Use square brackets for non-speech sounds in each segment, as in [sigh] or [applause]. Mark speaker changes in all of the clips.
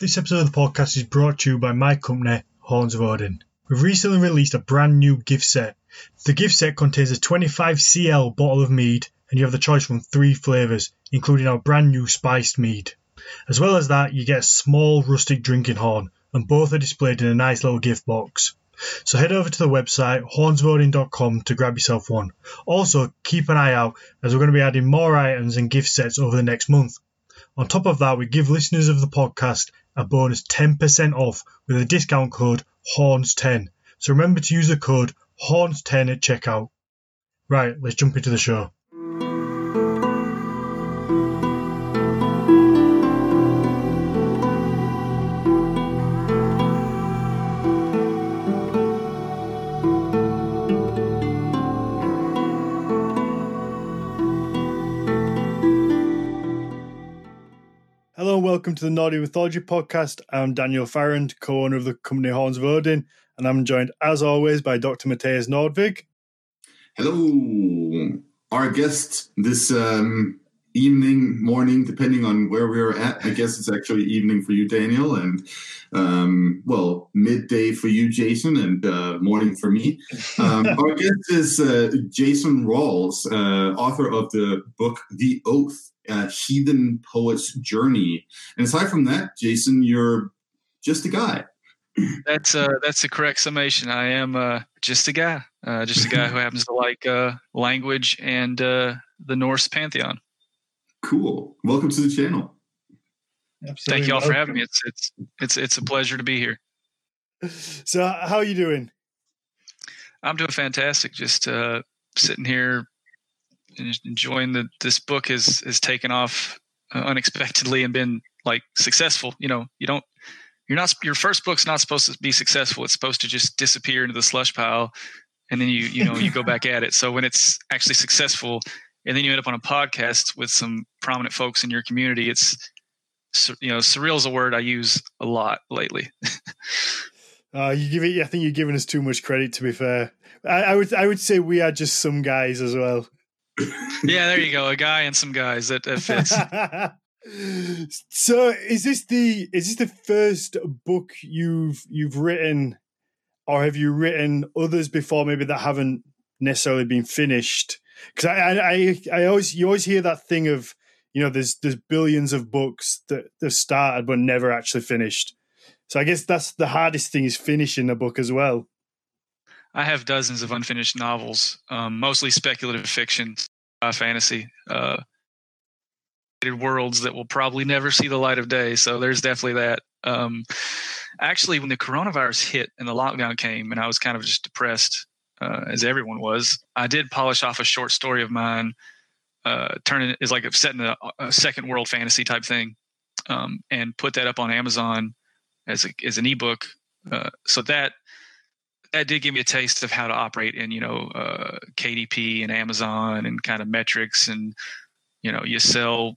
Speaker 1: This episode of the podcast is brought to you by my company, Horns of Odin. We've recently released a brand new gift set. The gift set contains a 25cl bottle of mead, and you have the choice from three flavours, including our brand new spiced mead. As well as that, you get a small rustic drinking horn, and both are displayed in a nice little gift box. So head over to the website hornsofodin.com to grab yourself one. Also, keep an eye out as we're going to be adding more items and gift sets over the next month. On top of that, we give listeners of the podcast a bonus 10% off with a discount code HORNS10. So remember to use the code HORNS10 at checkout. Right, let's jump into the show. To the Nordic Mythology Podcast. I'm Daniel Farrand, co-owner of the company Horns of Odin, and I'm joined as always by Dr. Mathias Nordvig.
Speaker 2: Hello. Our guest this um, evening, morning, depending on where we're at. I guess it's actually evening for you, Daniel, and um, well, midday for you, Jason, and uh, morning for me. Um, [laughs] our guest is uh, Jason Ralls, uh, author of the book The Oath uh, heathen poet's journey. And aside from that, Jason, you're just a guy.
Speaker 3: That's uh, that's a correct summation. I am uh, just a guy, uh, just a guy who [laughs] happens to like uh, language and uh, the Norse pantheon.
Speaker 2: Cool. Welcome to the channel.
Speaker 3: Absolutely Thank you all welcome. for having me. It's it's it's it's a pleasure to be here.
Speaker 1: So, how are you doing?
Speaker 3: I'm doing fantastic. Just uh, sitting here enjoying that this book has has taken off uh, unexpectedly and been like successful. You know, you don't you're not your first book's not supposed to be successful. It's supposed to just disappear into the slush pile, and then you you know you go [laughs] back at it. So when it's actually successful, and then you end up on a podcast with some prominent folks in your community, it's you know surreal is a word I use a lot lately. [laughs]
Speaker 1: uh, you give it. I think you're giving us too much credit. To be fair, I, I would I would say we are just some guys as well
Speaker 3: yeah, there you go. A guy and some guys that, that fits. [laughs]
Speaker 1: so is this the is this the first book you've you've written or have you written others before maybe that haven't necessarily been finished because I, I i always you always hear that thing of you know there's there's billions of books that have started but never actually finished so i guess that's the hardest thing is finishing a book as well
Speaker 3: I have dozens of unfinished novels, um, mostly speculative fiction, fantasy, uh, worlds that will probably never see the light of day. So there's definitely that. Um, actually, when the coronavirus hit and the lockdown came, and I was kind of just depressed, uh, as everyone was, I did polish off a short story of mine, uh, turn it is like a set a, a, second world fantasy type thing, um, and put that up on Amazon as a, as an ebook. Uh, so that that did give me a taste of how to operate in you know uh, KDP and Amazon and kind of metrics and you know you sell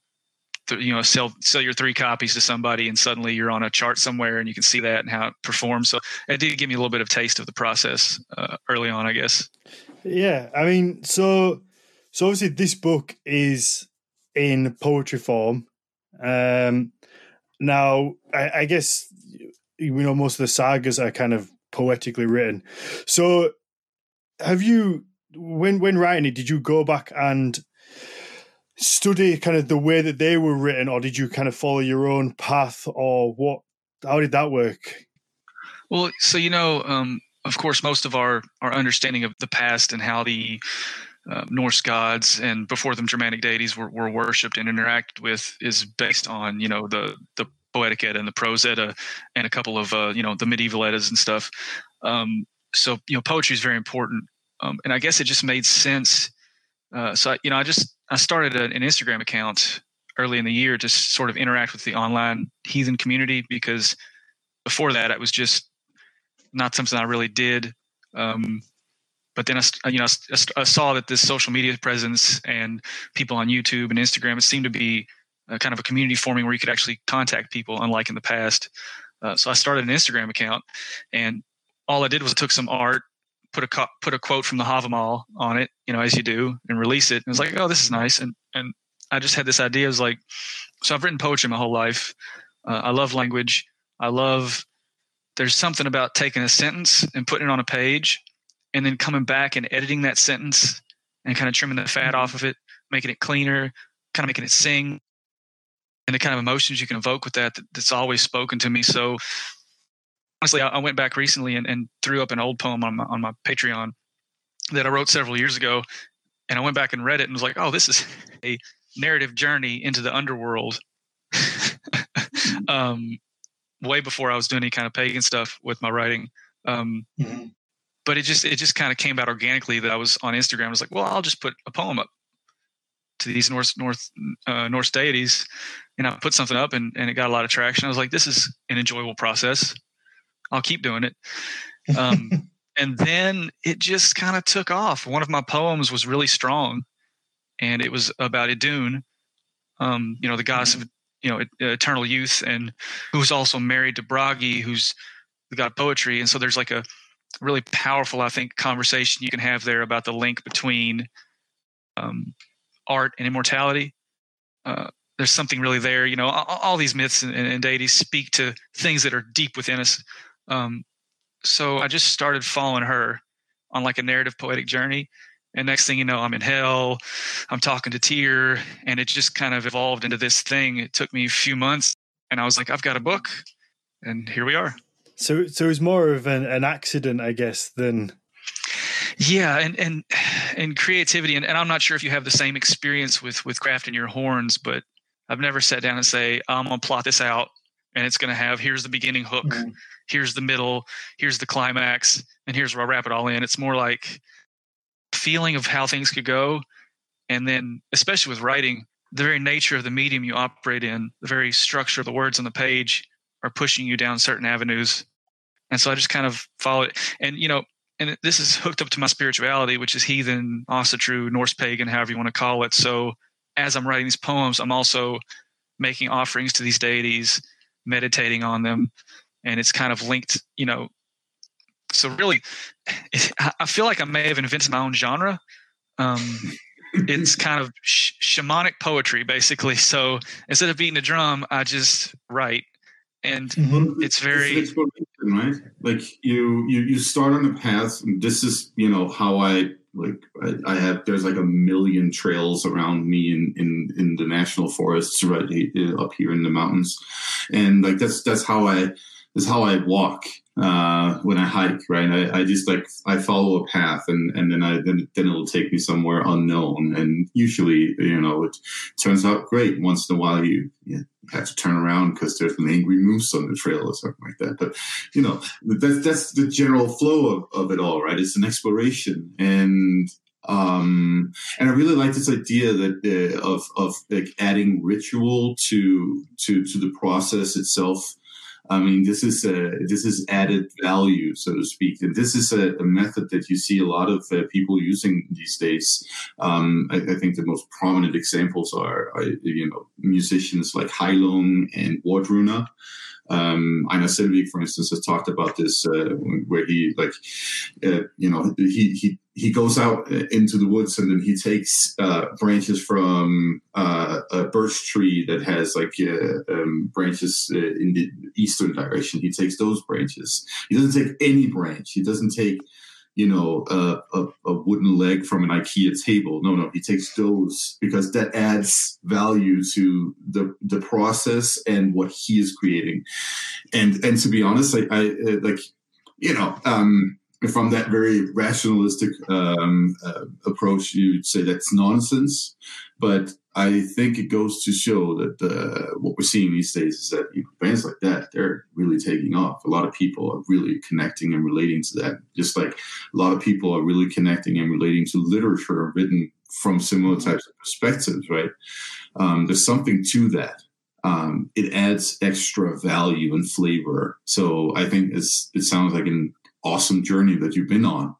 Speaker 3: th- you know sell sell your three copies to somebody and suddenly you're on a chart somewhere and you can see that and how it performs. So it did give me a little bit of taste of the process uh, early on I guess.
Speaker 1: Yeah I mean so so obviously this book is in poetry form. Um now I, I guess you know most of the sagas are kind of poetically written. So, have you when when writing it? Did you go back and study kind of the way that they were written, or did you kind of follow your own path, or what? How did that work?
Speaker 3: Well, so you know, um, of course, most of our our understanding of the past and how the uh, Norse gods and before them Germanic deities were, were worshipped and interacted with is based on you know the the Poetic Edda and the Prose Edda and a couple of uh, you know the medieval Eddas and stuff. Um, so you know poetry is very important, um, and I guess it just made sense. Uh, so I, you know I just I started an Instagram account early in the year to sort of interact with the online heathen community because before that it was just not something I really did. Um, but then I, you know, I, I, saw that this social media presence and people on YouTube and Instagram, it seemed to be kind of a community forming where you could actually contact people, unlike in the past. Uh, so I started an Instagram account, and all I did was took some art, put a co- put a quote from the Havamal on it, you know, as you do, and release it. And it was like, oh, this is nice, and and I just had this idea. It was like, so I've written poetry my whole life. Uh, I love language. I love there's something about taking a sentence and putting it on a page and then coming back and editing that sentence and kind of trimming the fat off of it, making it cleaner, kind of making it sing and the kind of emotions you can evoke with that, that that's always spoken to me. So honestly, I, I went back recently and, and, threw up an old poem on my, on my Patreon that I wrote several years ago. And I went back and read it and was like, oh, this is [laughs] a narrative journey into the underworld. [laughs] um, way before I was doing any kind of pagan stuff with my writing. Um, mm-hmm. But it just it just kind of came out organically that I was on Instagram. I was like, well, I'll just put a poem up to these Norse North uh, Norse deities, and I put something up, and, and it got a lot of traction. I was like, this is an enjoyable process. I'll keep doing it. Um, [laughs] and then it just kind of took off. One of my poems was really strong, and it was about Idun, um, you know, the goddess of you know eternal youth, and who's also married to Bragi, who's the god of poetry. And so there's like a really powerful, I think, conversation you can have there about the link between um, art and immortality. Uh, there's something really there. You know, all, all these myths and, and, deities speak to things that are deep within us. Um, so I just started following her on like a narrative poetic journey. And next thing you know, I'm in hell. I'm talking to Tyr, and it just kind of evolved into this thing. It took me a few months, and I was like, I've got a book, and here we are.
Speaker 1: So, so it was more of an, an accident, I guess, than
Speaker 3: yeah and and [sighs] and creativity and, and i'm not sure if you have the same experience with with crafting your horns but i've never sat down and say i'm gonna plot this out and it's gonna have here's the beginning hook mm-hmm. here's the middle here's the climax and here's where i wrap it all in it's more like feeling of how things could go and then especially with writing the very nature of the medium you operate in the very structure of the words on the page are pushing you down certain avenues and so i just kind of follow it and you know and this is [laughs] hooked up to my spirituality, which is heathen, Asatru, Norse pagan, however you want to call it. So as I'm writing these poems, I'm also making offerings to these deities, meditating on them, and it's kind of linked, you know. So really, [sighs] I feel like I may have invented my own genre. Um, it's kind of sh- shamanic poetry, basically. So instead of beating a drum, I just write, and mm-hmm. it's very
Speaker 2: right? Like you, you, you start on a path. And this is, you know, how I like. I, I, have there's like a million trails around me in in in the national forests right up here in the mountains, and like that's that's how I that's how I walk uh, when I hike, right? I, I, just like I follow a path, and and then I then then it'll take me somewhere unknown, and usually you know it turns out great. Once in a while, you, you have to turn around because there's an angry moose on the trail or something like that. But you know that's that's the general flow of, of it all, right? It's an exploration, and um and i really like this idea that uh, of of like adding ritual to to to the process itself I mean, this is a, this is added value, so to speak, and this is a, a method that you see a lot of uh, people using these days. Um, I, I, think the most prominent examples are, are you know musicians like Heilung and Wardruna. Um, Einar Selvik, for instance, has talked about this, uh, where he like, uh, you know, he he he goes out into the woods and then he takes uh, branches from uh, a birch tree that has like uh, um, branches uh, in the eastern direction. He takes those branches. He doesn't take any branch. He doesn't take you know, a, a, a, wooden leg from an IKEA table. No, no, he takes those because that adds value to the the process and what he is creating. And and to be honest, I, I uh, like, you know, um, from that very rationalistic um, uh, approach, you'd say that's nonsense. But I think it goes to show that uh, what we're seeing these days is that you know, bands like that they're really taking off. A lot of people are really connecting and relating to that, just like a lot of people are really connecting and relating to literature written from similar types of perspectives. Right? Um, there's something to that. Um, it adds extra value and flavor. So I think it's it sounds like an awesome journey that you've been on.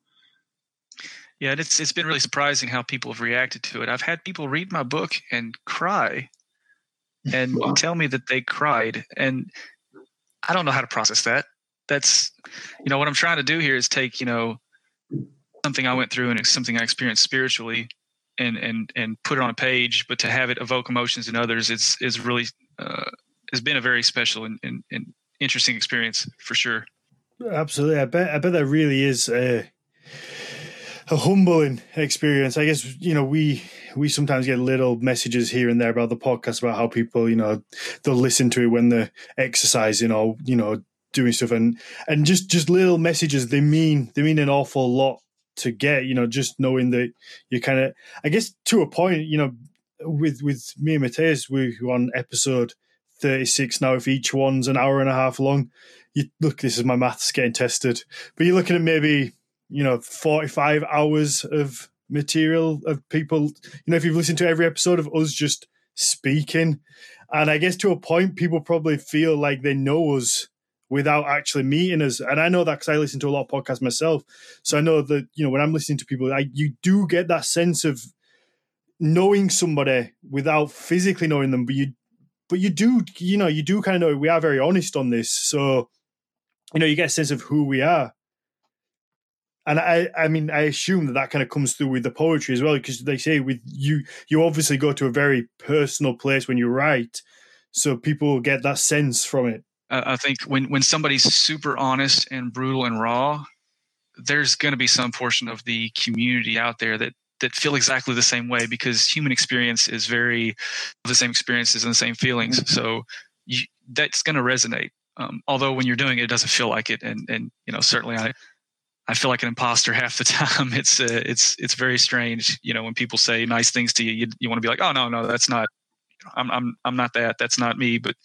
Speaker 3: Yeah, and it's it's been really surprising how people have reacted to it. I've had people read my book and cry and wow. tell me that they cried and I don't know how to process that. That's you know what I'm trying to do here is take, you know, something I went through and something I experienced spiritually and and and put it on a page, but to have it evoke emotions in others, it's is really uh, has been a very special and, and, and interesting experience for sure.
Speaker 1: Absolutely, I bet I bet that really is a a humbling experience. I guess you know we we sometimes get little messages here and there about the podcast about how people you know they'll listen to it when they're exercising or you know doing stuff. And and just just little messages they mean they mean an awful lot to get you know just knowing that you kind of i guess to a point you know with with me and Mathias, we're on episode 36 now if each one's an hour and a half long you look this is my maths getting tested but you're looking at maybe you know 45 hours of material of people you know if you've listened to every episode of us just speaking and i guess to a point people probably feel like they know us without actually meeting us. And I know that because I listen to a lot of podcasts myself. So I know that, you know, when I'm listening to people, I, you do get that sense of knowing somebody without physically knowing them, but you, but you do, you know, you do kind of know we are very honest on this. So, you know, you get a sense of who we are. And I, I mean, I assume that that kind of comes through with the poetry as well, because they say with you, you obviously go to a very personal place when you write, so people get that sense from it.
Speaker 3: I think when when somebody's super honest and brutal and raw, there's going to be some portion of the community out there that that feel exactly the same way because human experience is very the same experiences and the same feelings. So you, that's going to resonate. Um, although when you're doing it, it doesn't feel like it, and and you know certainly I I feel like an imposter [laughs] half the time. It's uh, it's it's very strange. You know when people say nice things to you, you, you want to be like, oh no no that's not I'm I'm I'm not that. That's not me. But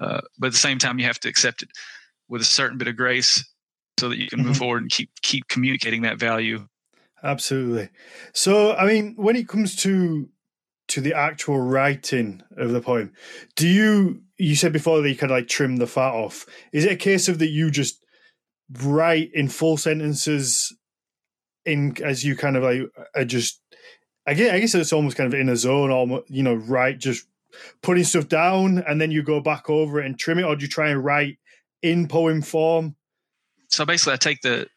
Speaker 3: uh, but at the same time, you have to accept it with a certain bit of grace, so that you can move mm-hmm. forward and keep keep communicating that value.
Speaker 1: Absolutely. So I mean, when it comes to to the actual writing of the poem, do you you said before that you kind of like trim the fat off? Is it a case of that you just write in full sentences in as you kind of like are just I guess, I guess it's almost kind of in a zone, almost you know, right? Just putting stuff down and then you go back over it and trim it, or do you try and write in poem form?
Speaker 3: So basically, I take the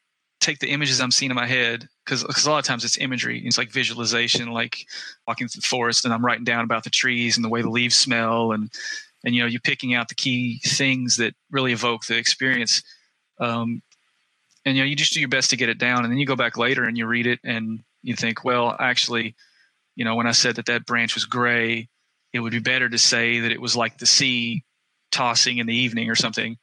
Speaker 3: take the images I'm seeing in my head because because a lot of times it's imagery. It's like visualization, like walking through the forest and I'm writing down about the trees and the way the leaves smell and and you know you're picking out the key things that really evoke the experience. Um, and you know you just do your best to get it down, and then you go back later and you read it and you think, well, actually, you know, when I said that that branch was gray, it would be better to say that it was like the sea tossing in the evening or something.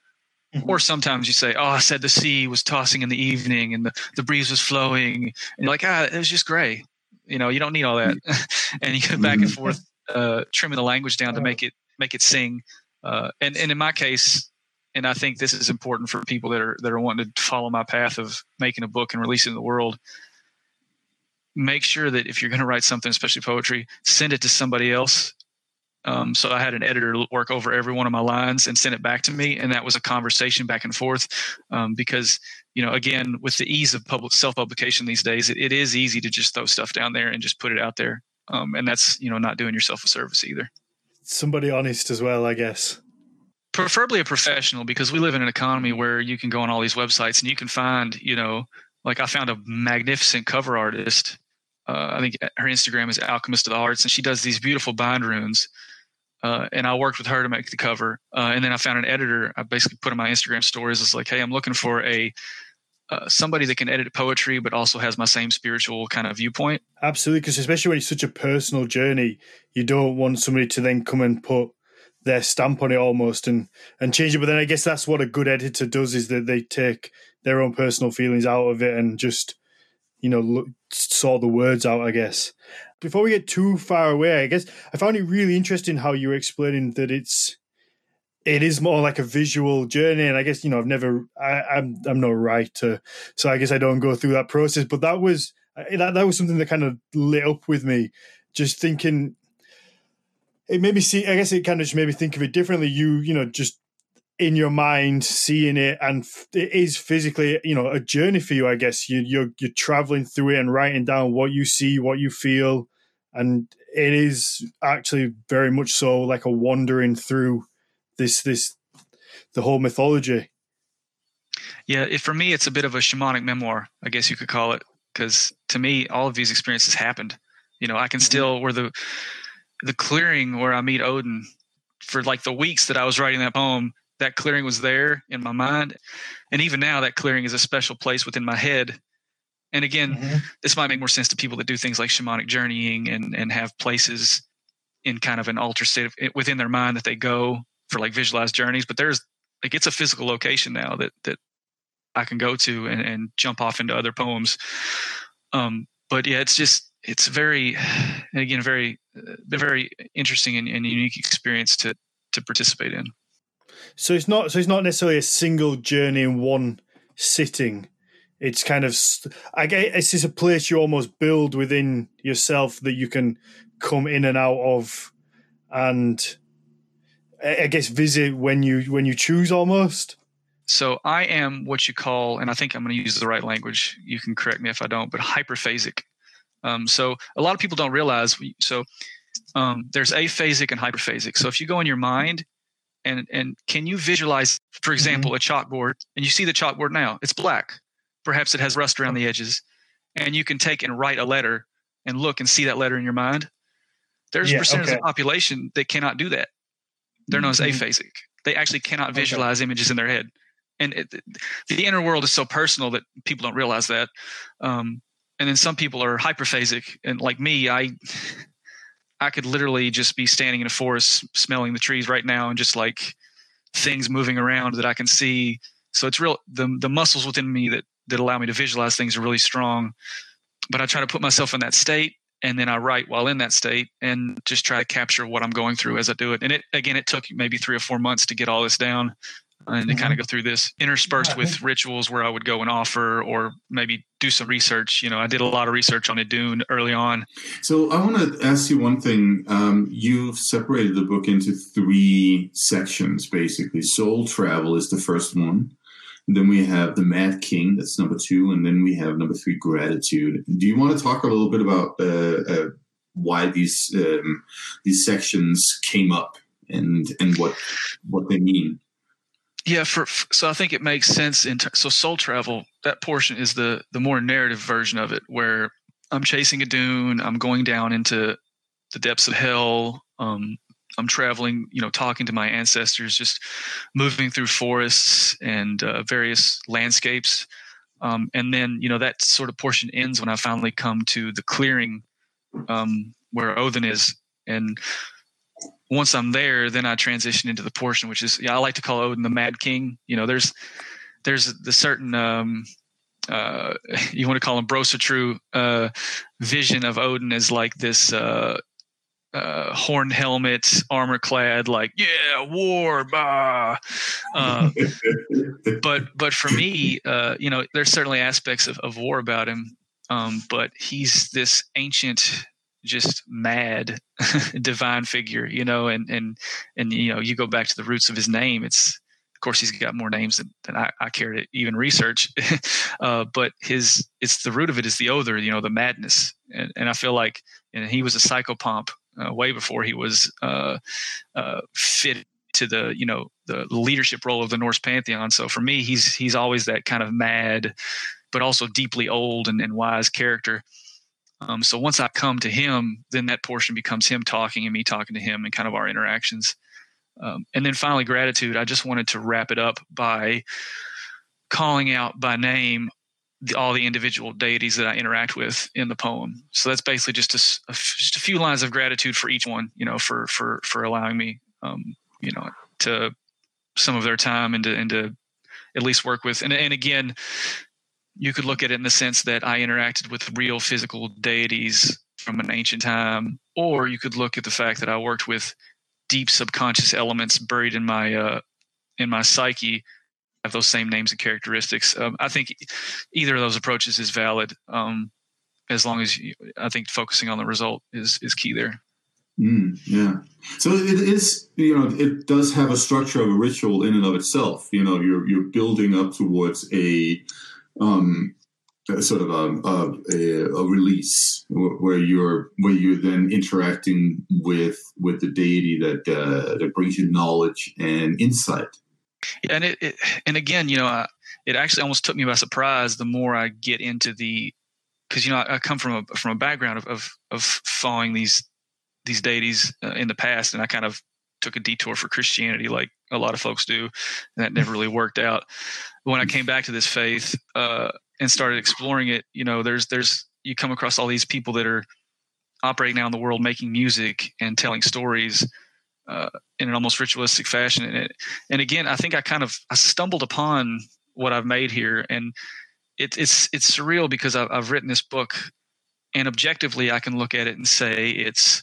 Speaker 3: Mm-hmm. Or sometimes you say, "Oh, I said the sea was tossing in the evening and the, the breeze was flowing," and you're like, "Ah, it was just gray." You know, you don't need all that, [laughs] and you go back and forth, uh, trimming the language down to make it make it sing. Uh, and and in my case, and I think this is important for people that are that are wanting to follow my path of making a book and releasing the world. Make sure that if you're going to write something, especially poetry, send it to somebody else um, so I had an editor work over every one of my lines and send it back to me, and that was a conversation back and forth. Um, because you know, again, with the ease of public self publication these days, it, it is easy to just throw stuff down there and just put it out there, um, and that's you know not doing yourself a service either.
Speaker 1: Somebody honest as well, I guess.
Speaker 3: Preferably a professional, because we live in an economy where you can go on all these websites and you can find, you know, like I found a magnificent cover artist uh, I think her Instagram is Alchemist of the Arts, and she does these beautiful bind runes uh, and I worked with her to make the cover. Uh, and then I found an editor. I basically put in my Instagram stories. It's like, hey, I'm looking for a uh, somebody that can edit poetry, but also has my same spiritual kind of viewpoint.
Speaker 1: Absolutely, because especially when it's such a personal journey, you don't want somebody to then come and put their stamp on it almost and and change it. But then I guess that's what a good editor does is that they take their own personal feelings out of it and just you know look, saw the words out. I guess before we get too far away, I guess I found it really interesting how you were explaining that it's it is more like a visual journey, and I guess you know I've never I, I'm I'm no writer, so I guess I don't go through that process. But that was eh, that that was something that kind of lit up with me, just thinking. It made me see. I guess it kind of just made me think of it differently. You you know just in your mind seeing it and it is physically you know a journey for you i guess you you're you're traveling through it and writing down what you see what you feel and it is actually very much so like a wandering through this this the whole mythology
Speaker 3: yeah it, for me it's a bit of a shamanic memoir i guess you could call it because to me all of these experiences happened you know i can mm-hmm. still where the the clearing where i meet odin for like the weeks that i was writing that poem that clearing was there in my mind, and even now that clearing is a special place within my head. And again, mm-hmm. this might make more sense to people that do things like shamanic journeying and and have places in kind of an altered state of, within their mind that they go for like visualized journeys. But there's like it's a physical location now that that I can go to and, and jump off into other poems. Um, but yeah, it's just it's very [sighs] again very uh, very interesting and, and unique experience to to participate in.
Speaker 1: So it's not so it's not necessarily a single journey in one sitting. It's kind of I guess it's just a place you almost build within yourself that you can come in and out of, and I guess visit when you when you choose almost.
Speaker 3: So I am what you call, and I think I'm going to use the right language. You can correct me if I don't, but hyperphasic. Um, so a lot of people don't realize. So um, there's aphasic and hyperphasic. So if you go in your mind and and can you visualize, for mm-hmm. example, mm-hmm. a chalkboard, and you see the chalkboard now, it's black. Perhaps it has rust around the edges, and you can take and write a letter and look and see that letter in your mind. There's yeah, a percentage okay. of the population that cannot do that. They're known as aphasic. They actually cannot visualize okay. images in their head, and it, the inner world is so personal that people don't realize that. Um, and then some people are hyperphasic, and like me, I I could literally just be standing in a forest smelling the trees right now and just like things moving around that I can see. So it's real the the muscles within me that that allow me to visualize things are really strong. But I try to put myself in that state and then I write while in that state and just try to capture what I'm going through as I do it. And it again it took maybe 3 or 4 months to get all this down and to mm-hmm. kind of go through this interspersed with rituals where I would go and offer or maybe do some research. You know, I did a lot of research on Idun early on.
Speaker 2: So I want to ask you one thing. Um, you've separated the book into three sections, basically. Soul Travel is the first one. Then we have the Mad King, that's number two, and then we have number three, Gratitude. Do you want to talk a little bit about uh, uh, why these um, these sections came up and and what what they mean?
Speaker 3: yeah for, so i think it makes sense in ter- so soul travel that portion is the the more narrative version of it where i'm chasing Idun i'm going down into the depths of hell um, i'm traveling you know talking to my ancestors just moving through forests and uh, various landscapes um, and then you know that sort of portion ends when i finally come to the clearing um, where odin is and once I'm there, then I transition into the portion, which is yeah, I like to call Odin the Mad King. You know, there's there's the certain um, uh, [laughs] you want to call him Brosatru uh, vision of Odin as like this uh, uh, horn helmets, armor clad, like yeah, war, bah. Uh, [laughs] but but for me, uh, you know, there's certainly aspects of, of war about him, um, but he's this ancient just mad [laughs] divine figure, you know, and and and you know, you go back to the roots of his name. It's of course he's got more names than, than I, I care to even research, [laughs] uh, but his it's the root of it is the other, you know, the madness, and and I feel like and he was a psychopomp uh, way before he was uh, uh, fit to the you know the leadership role of the Norse pantheon. So for me, he's he's always that kind of mad, but also deeply old and, and wise character. Um, so once I come to him, then that portion becomes him talking and me talking to him and kind of our interactions. Um, and then finally, gratitude. I just wanted to wrap it up by calling out by name the, all the individual deities that I interact with in the poem. So that's basically just a, a, just a few lines of gratitude for each one, you know, for for for allowing me, um, you know, to some of their time and to and to at least work with. And and again, you could look at it in the sense that I interacted with real physical deities from an ancient time, or you could look at the fact that I worked with deep subconscious elements buried in my uh, in my psyche have those same names and characteristics. Um, I think either of those approaches is valid, um, as long as you, I think focusing on the result is is key there.
Speaker 2: Mm, yeah. So it is, you know, it does have a structure of a ritual in and of itself. You know, you're you're building up towards a um, sort of a, a, a, release where you're where you're then interacting with with the deity that uh, that brings you knowledge and insight.
Speaker 3: And it, it and again, you know, I, it actually almost took me by surprise. The more I get into the, because you know, I, I, come from a from a background of of, of following these these deities uh, in the past, and I kind of took a detour for Christianity, like a lot of folks do, and that never really worked out. When I came back to this faith uh, and started exploring it, you know, there's there's you come across all these people that are operating now in the world, making music and telling stories uh, in an almost ritualistic fashion. And, it, and again, I think I kind of I stumbled upon what I've made here, and it, it's it's surreal because I've, I've written this book, and objectively, I can look at it and say it's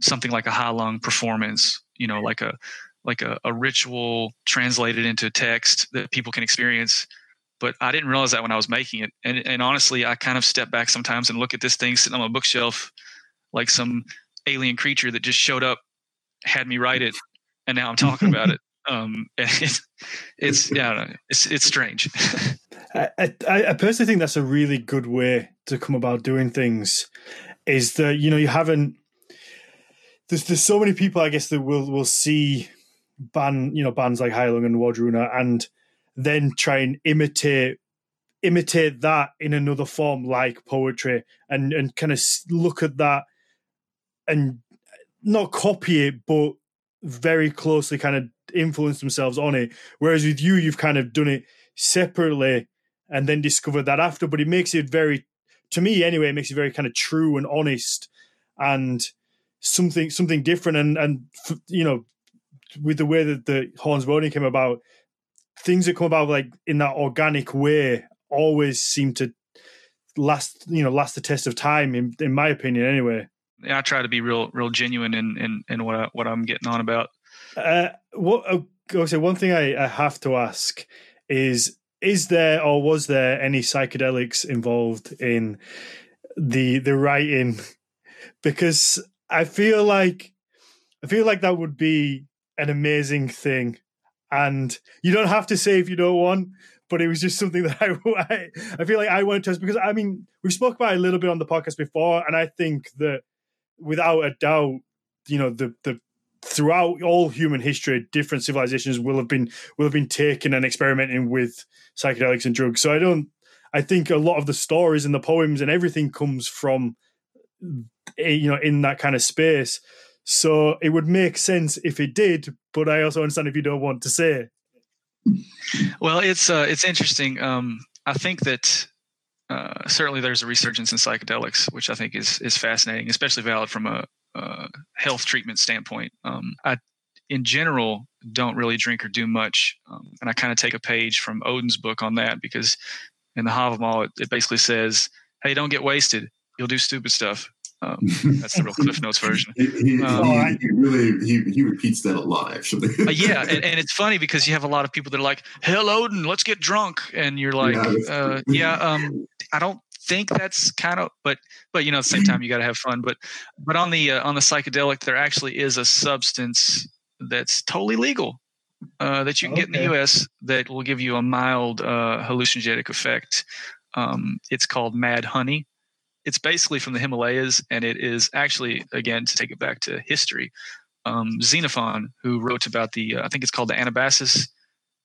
Speaker 3: something like a Heilung performance, you know, like a like a, a ritual translated into a text that people can experience but I didn't realize that when I was making it. And, and honestly, I kind of step back sometimes and look at this thing sitting on my bookshelf like some alien creature that just showed up, had me write it, and now I'm talking about it. [laughs] Um, and it's, it's yeah, it's it's strange.
Speaker 1: I, I, I personally think that's a really good way to come about doing things. Is that you know you haven't there's there's so many people I guess that will will see ban you know bands like Heilung and Wardruna and then try and imitate imitate that in another form like poetry and and kind of look at that and not copy it, but very closely kind of influence themselves on it. Whereas with you, you've kind of done it separately and then discovered that after. But it makes it very, to me anyway, it makes it very kind of true and honest and something something different. And and you know, with the way that the Horns of Odin came about, things that come about like in that organic way always seem to last. You know, last the test of time. In in my opinion, anyway.
Speaker 3: I try to be real, real genuine in in, in what I, what I'm getting on about.
Speaker 1: Uh, what uh, say one thing I, I have to ask is: is there or was there any psychedelics involved in the the writing? [laughs] Because I feel like I feel like that would be an amazing thing, and you don't have to say if you don't want. But it was just something that [laughs] I, I, I feel like I wanted to ask because I mean we spoke about it a little bit on the podcast before, and I think that without a doubt, you know, the the throughout all human history, different civilizations will have been will have been taken and experimenting with psychedelics and drugs. So I don't. I think a lot of the stories and the poems and everything comes from, eh, you know, in that kind of space. So it would make sense if it did, but I also understand if you don't want to say.
Speaker 3: Well, it's uh, it's interesting. Um, I think that uh, certainly there's a resurgence in psychedelics, which I think is is fascinating, especially valid from a, a health treatment standpoint. Um, I, in general, don't really drink or do much, um, and I kind of take a page from Odin's book on that because in the Havamal it, it basically says, "Hey, don't get wasted. You'll do stupid stuff." Um, [laughs] that's the real Cliff Notes version.
Speaker 2: he, he, um, he, he, really he, he repeats that a lot, actually.
Speaker 3: uh, yeah, and, [laughs] and, it's funny because you have a lot of people that are like, "Hell, Odin, let's get drunk," and you're like, "Yeah, uh, yeah um, I don't think that's kind of, but but you know, at the same time, you got to have fun." But but on the uh, on the psychedelic, there actually is a substance that's totally legal uh, that you can okay. get in the U.S. that will give you a mild uh, hallucinogenic effect. Um, it's called Mad Honey it's basically from the Himalayas, and it is actually again to take it back to history. Um, Xenophon, who wrote about the, uh, I think it's called the Anabasis,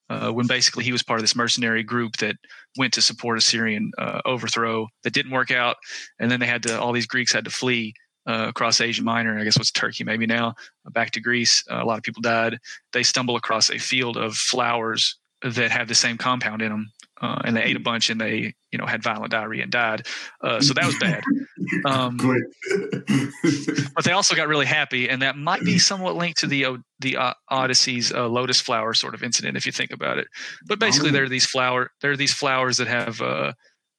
Speaker 3: uh, when basically he was part of this mercenary group that went to support a Syrian uh, overthrow that didn't work out, and then they had to, all these Greeks had to flee uh, across Asia Minor, I guess what's Turkey maybe now, back to Greece. Uh, a lot of people died. They stumble across a field of flowers that have the same compound in them uh, and they ate a bunch and they you know had violent diarrhea and died uh, so that was bad [laughs] um, but they also got really happy and that might be somewhat linked to the uh, the uh, odyssey's uh, lotus flower sort of incident if you think about it but basically oh. there are these flower there are these flowers that have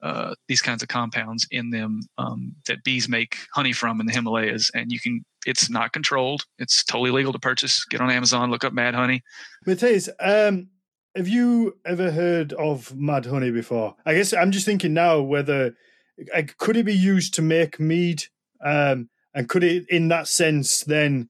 Speaker 3: uh, these kinds of compounds in them um, that bees make honey from in the Himalayas, and you can. It's not controlled. It's totally legal to purchase. Get on Amazon, look up Mad Honey.
Speaker 1: Mathias, um, have you ever heard of Mad Honey before? I guess I'm just thinking now whether could it be used to make mead, um, and could it, in that sense, then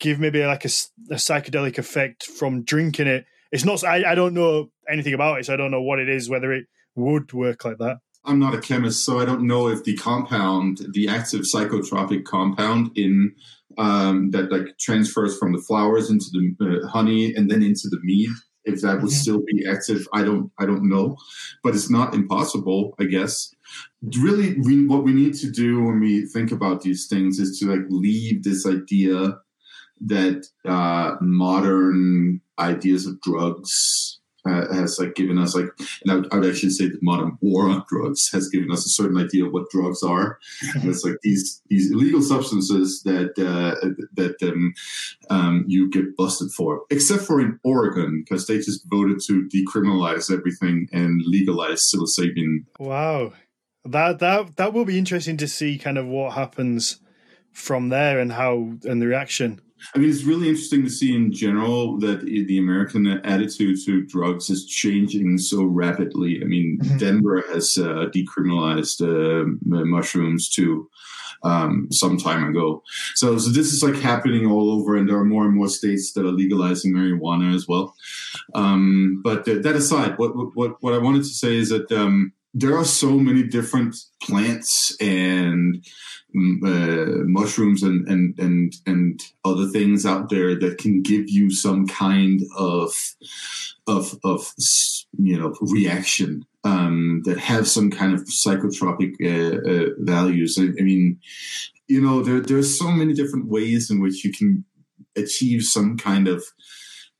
Speaker 1: give maybe like a, a psychedelic effect from drinking it? It's not. I, I don't know anything about it, so I don't know what it is. Whether it would work like that.
Speaker 2: I'm not a chemist, so I don't know if the compound, the active psychotropic compound in um, that like transfers from the flowers into the uh, honey and then into the mead if that would still be active i don't i don't know. But it's not impossible i guess. Really we, what we need to do when we think about these things is to like leave this idea that uh, modern ideas of drugs uh, has like given us like, and I would, I would, actually say that modern war on drugs has given us a certain idea of what drugs are. [laughs] Mm-hmm. it's like these these illegal substances that uh, that um, um, you get busted for, except for in Oregon because they just voted to decriminalize everything and legalize psilocybin.
Speaker 1: Wow, that that that will be interesting to see kind of what happens from there and how and the reaction.
Speaker 2: I mean, it's really interesting to see in general that the American attitude to drugs is changing so rapidly. I mean, mm-hmm. Denver has uh, decriminalized uh, mushrooms too um, some time ago. So, so this is like happening all over, and there are more and more states that are legalizing marijuana as well. Um, but uh, that aside, what, what what I wanted to say is that um, there are so many different plants and uh, mushrooms and, and and and other things out there that can give you some kind of of of you know reaction um, that have some kind of psychotropic uh, uh, values. I, I, mean, you know, there there's so many different ways in which you can achieve some kind of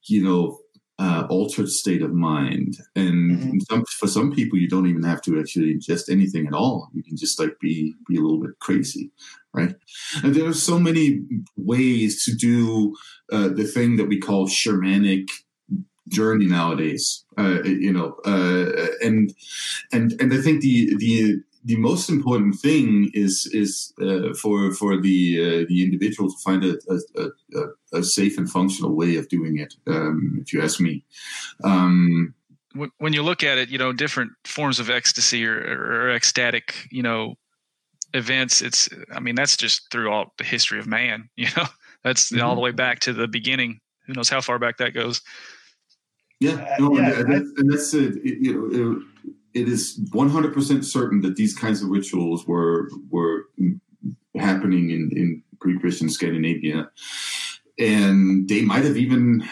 Speaker 2: you know uh, altered state of mind. And mm-hmm. some, for some people, you don't even have to actually ingest anything at all. You can just like be be a little bit crazy, right? And there are so many ways to do uh, the thing that we call shamanic journey nowadays. Uh, you know, uh, and and and I think the the the most important thing is is uh, for for the uh, the individual to find a, a, a, a, safe and functional way of doing it. Um, if you ask me. Um,
Speaker 3: when you look at it, you know, different forms of ecstasy or, or ecstatic, you know, events. It's, I mean, that's just through all the history of man. [laughs] You know, that's mm-hmm. all the way back to the beginning. Who knows how far back that goes?
Speaker 2: Yeah, no, yeah, and, that's, and that's it. You know. It, it is 100% certain that these kinds of rituals were were happening in, in pre-Christian Scandinavia, and they might have even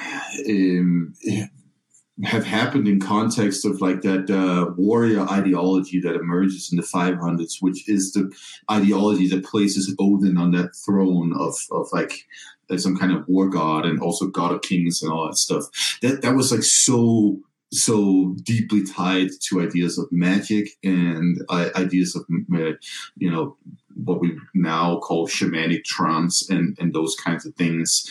Speaker 2: um, have happened in context of like that uh, warrior ideology that emerges in the 500s, which is the ideology that places Odin on that throne of of like some kind of war god and also god of kings and all that stuff. That that was like so so deeply tied to ideas of magic and uh, ideas of uh, you know what we now call shamanic trance and, and those kinds of things.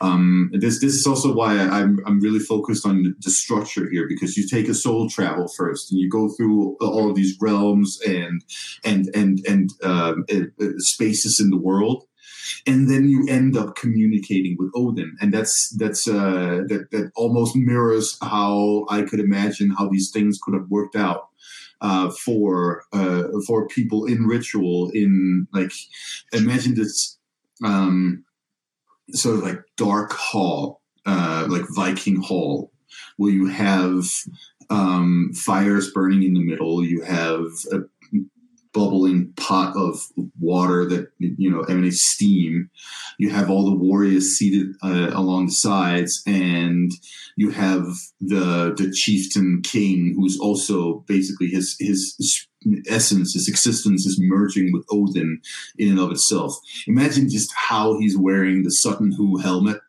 Speaker 2: Um, this this is also why I'm I'm really focused on the structure here because you take a soul travel first and you go through all of these realms and and and and um, uh, uh spaces in the world and then you end up communicating with Odin, and that's that's uh, that that almost mirrors how I could imagine how these things could have worked out uh, for uh, for people in ritual. In like, imagine this um, sort of like dark hall, uh, like Viking hall, where you have um, fires burning in the middle. You have a bubbling pot of water that you know emanates steam. You have all the warriors seated uh, along the sides, and you have the the chieftain king, who's also basically his his essence, his existence is merging with Odin in and of itself. Imagine just how he's wearing the Sutton Hoo helmet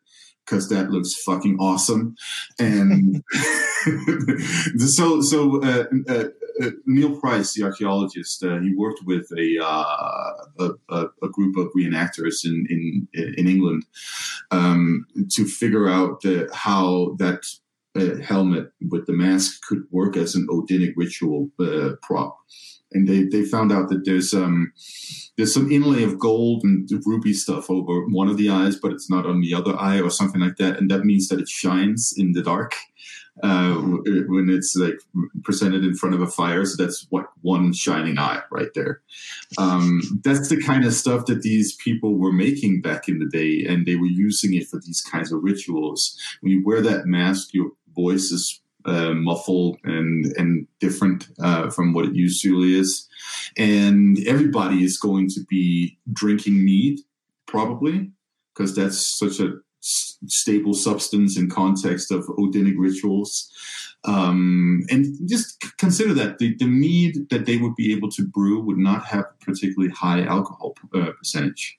Speaker 2: because that looks fucking awesome. And [laughs] so, so uh, uh, uh, Neil Price, the archaeologist, uh, he worked with a, uh, a, a group of reenactors in in in England um, to figure out how that uh, helmet with the mask could work as an Odinic ritual prop. And they, they found out that there's um, there's some inlay of gold and ruby stuff over one of the eyes, but it's not on the other eye or something like that, and that means that it shines in the dark uh, when it's like presented in front of a fire. So that's what one shining eye right there. Um, that's the kind of stuff that these people were making back in the day, and they were using it for these kinds of rituals. When you wear that mask, your voice is uh, muffled and and different uh, from what it usually is, and everybody is going to be drinking mead probably because that's such a stable substance in context of Odinic rituals. Um, and just consider that the, the, mead that they would be able to brew would not have a particularly high alcohol uh, percentage.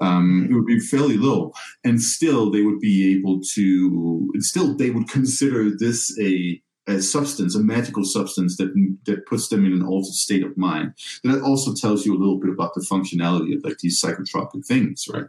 Speaker 2: Um, it would be fairly low, and still they would be able to. Still, they would consider this a a substance, a magical substance that that puts them in an altered state of mind. And that also tells you a little bit about the functionality of like these psychotropic things, right?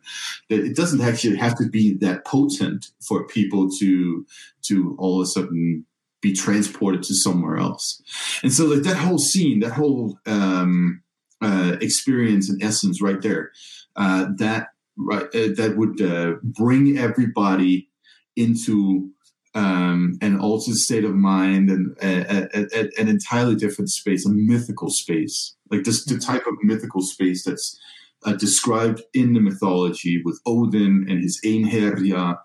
Speaker 2: That it doesn't actually have to be that potent for people to to all of a sudden be transported to somewhere else. And so like that whole scene, that whole um, uh, experience in essence, right there, uh, that right uh, that would uh, bring everybody into um, an altered state of mind and a, a, a, an entirely different space, a mythical space, like this the mm-hmm. type of mythical space that's uh, described in the mythology with Odin and his Einherjar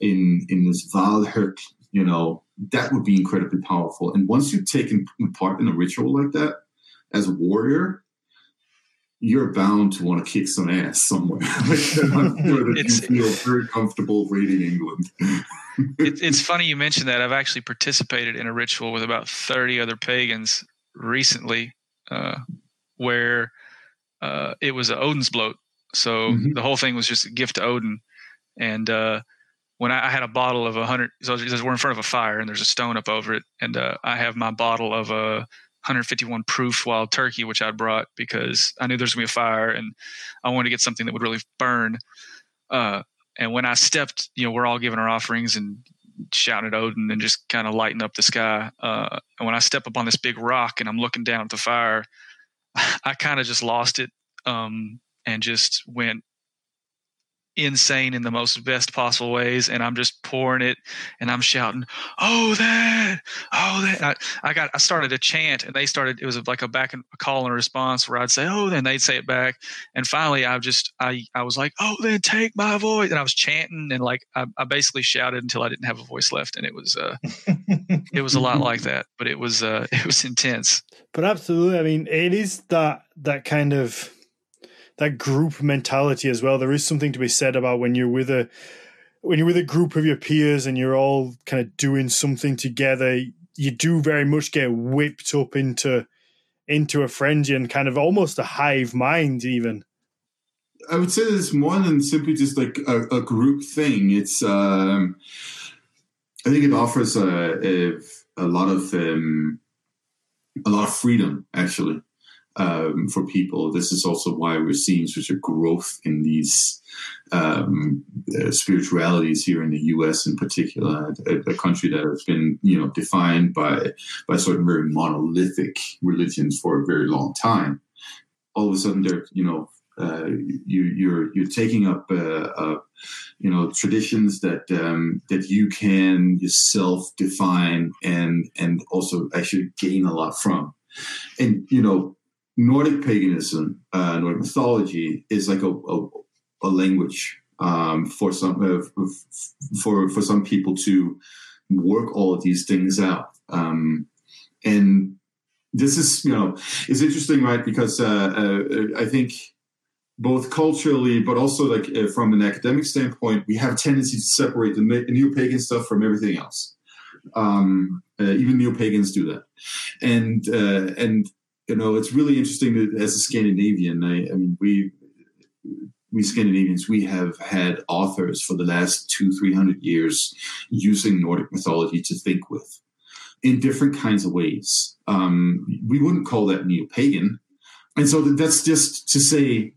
Speaker 2: in in this Valhalla, you know, that would be incredibly powerful. And once you've taken part in a ritual like that as a warrior, you're bound to want to kick some ass somewhere. I'm sure that it's, [laughs] you feel very comfortable raiding England. [laughs]
Speaker 3: it, it's funny you mentioned that. I've actually participated in a ritual with about 30 other pagans recently uh, where uh, it was an Odin's blót. So mm-hmm. the whole thing was just a gift to Odin. And uh, when I, I, had a bottle of a hundred, so we're in front of a fire and there's a stone up over it. And uh, I have my bottle of a 151 proof wild turkey, which I brought because I knew there's gonna be a fire and I wanted to get something that would really burn. Uh, and when I stepped, you know, we're all giving our offerings and shouting at Odin and just kind of lighting up the sky. Uh, and when I step up on this big rock and I'm looking down at the fire, [sighs] I kind of just lost it um, and just went insane in the most best possible ways and i'm just pouring it and i'm shouting oh that oh that. I, I, got i started to chant and they started it was like a back and a call and a response where i'd say oh then they'd say it back and finally i just i i was like oh then take my voice and i was chanting and like i, I basically shouted until i didn't have a voice left and it was uh it was a lot like that but it was uh [laughs] it was intense.
Speaker 1: But absolutely i mean it is that that kind of that group mentality as well. There is something to be said about when you're with a when you're with a group of your peers and you're all kind of doing something together. You do very much get whipped up into into a frenzy and kind of almost a hive mind, even.
Speaker 2: I would say it's more than simply just like a, a group thing. It's um, I think it offers a, a, a lot of um, a lot of freedom actually um, for people. This is also why we're seeing such a growth in these um, uh, spiritualities here in the U.S. in particular, a, a, country that has been, you know, defined by by certain very monolithic religions for a very long time. All of a sudden, they're, you know, uh, you, you're you're taking up, uh, you know, traditions that um, that you can yourself define and and also actually gain a lot from. And you know, Nordic paganism, uh, Nordic mythology is like a, a, a language um, for some uh, for for some people to work all of these things out. Um, and this is you know it's interesting, right? Because uh, uh, I think both culturally, but also like uh, from an academic standpoint, we have a tendency to separate the neo pagan stuff from everything else. Um, uh, even neo pagans do that, and and you know, it's really interesting that as a Scandinavian, I, I mean, we we Scandinavians, we have had authors for the last two, three hundred years using Nordic mythology to think with in different kinds of ways. Um, we wouldn't call that neo pagan. And so that's just to say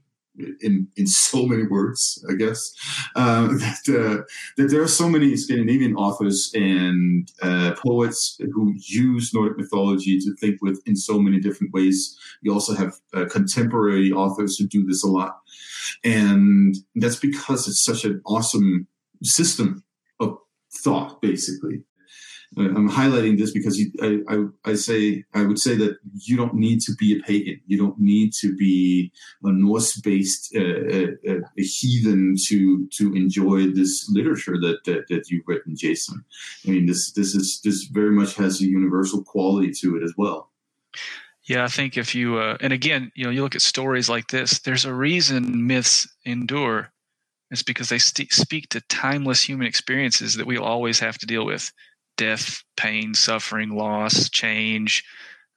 Speaker 2: in in so many words, I guess, uh, [laughs] that, uh, that there are so many Scandinavian authors and uh, poets who use Nordic mythology to think with in so many different ways. You also have uh, contemporary authors who do this a lot, and that's because it's such an awesome system of thought, basically. I'm highlighting this because you, I, I, I, say I would say that you don't need to be a pagan. You don't need to be a Norse-based uh, uh, uh, a heathen to to enjoy this literature that, that that you've written, Jason. I mean, this this is this very much has a universal quality to it as well.
Speaker 3: Yeah, I think if you uh, and again, you know, you look at stories like this. There's a reason myths endure. It's because they st- speak to timeless human experiences that we'll always have to deal with death, pain, suffering, loss, change.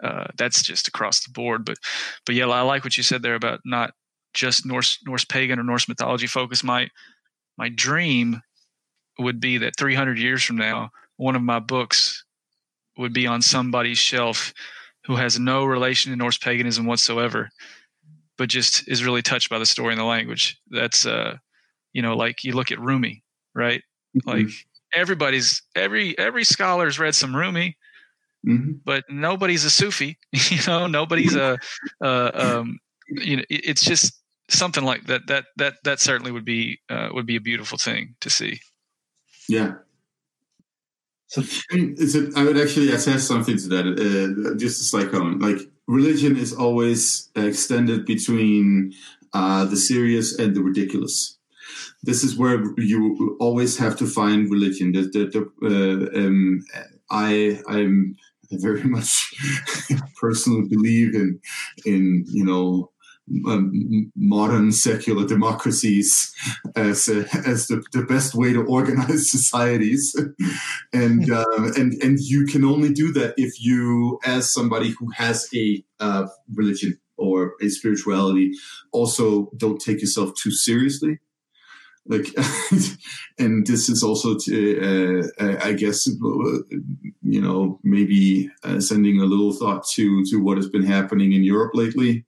Speaker 3: Uh, that's just across the board. But but yeah, I like what you said there about not just Norse Norse pagan or Norse mythology focus. My my dream would be that 300 years from now, one of my books would be on somebody's shelf who has no relation to Norse paganism whatsoever, but just is really touched by the story and the language. That's uh, you know, like you look at Rumi, right? Mm-hmm. Like everybody's every every scholar's read some Rumi, mm-hmm. but nobody's a Sufi. [laughs] You know, nobody's a, uh, um, you know, it, it's just something like that. That that that certainly would be uh, would be a beautiful thing to see.
Speaker 2: Yeah. So it, I would actually attest something to that. Uh, just like um, like religion is always extended between uh, the serious and the ridiculous this is where you always have to find religion. The, the, the, uh, um, I I'm very much [laughs] personally believe in in you know um, modern secular democracies as uh, as the, the best way to organize [laughs] societies, and [laughs] uh, and and you can only do that if you, as somebody who has a uh, religion or a spirituality, also don't take yourself too seriously like [laughs] and this is also to, uh, i guess you know maybe uh, sending a little thought to to what has been happening in europe lately.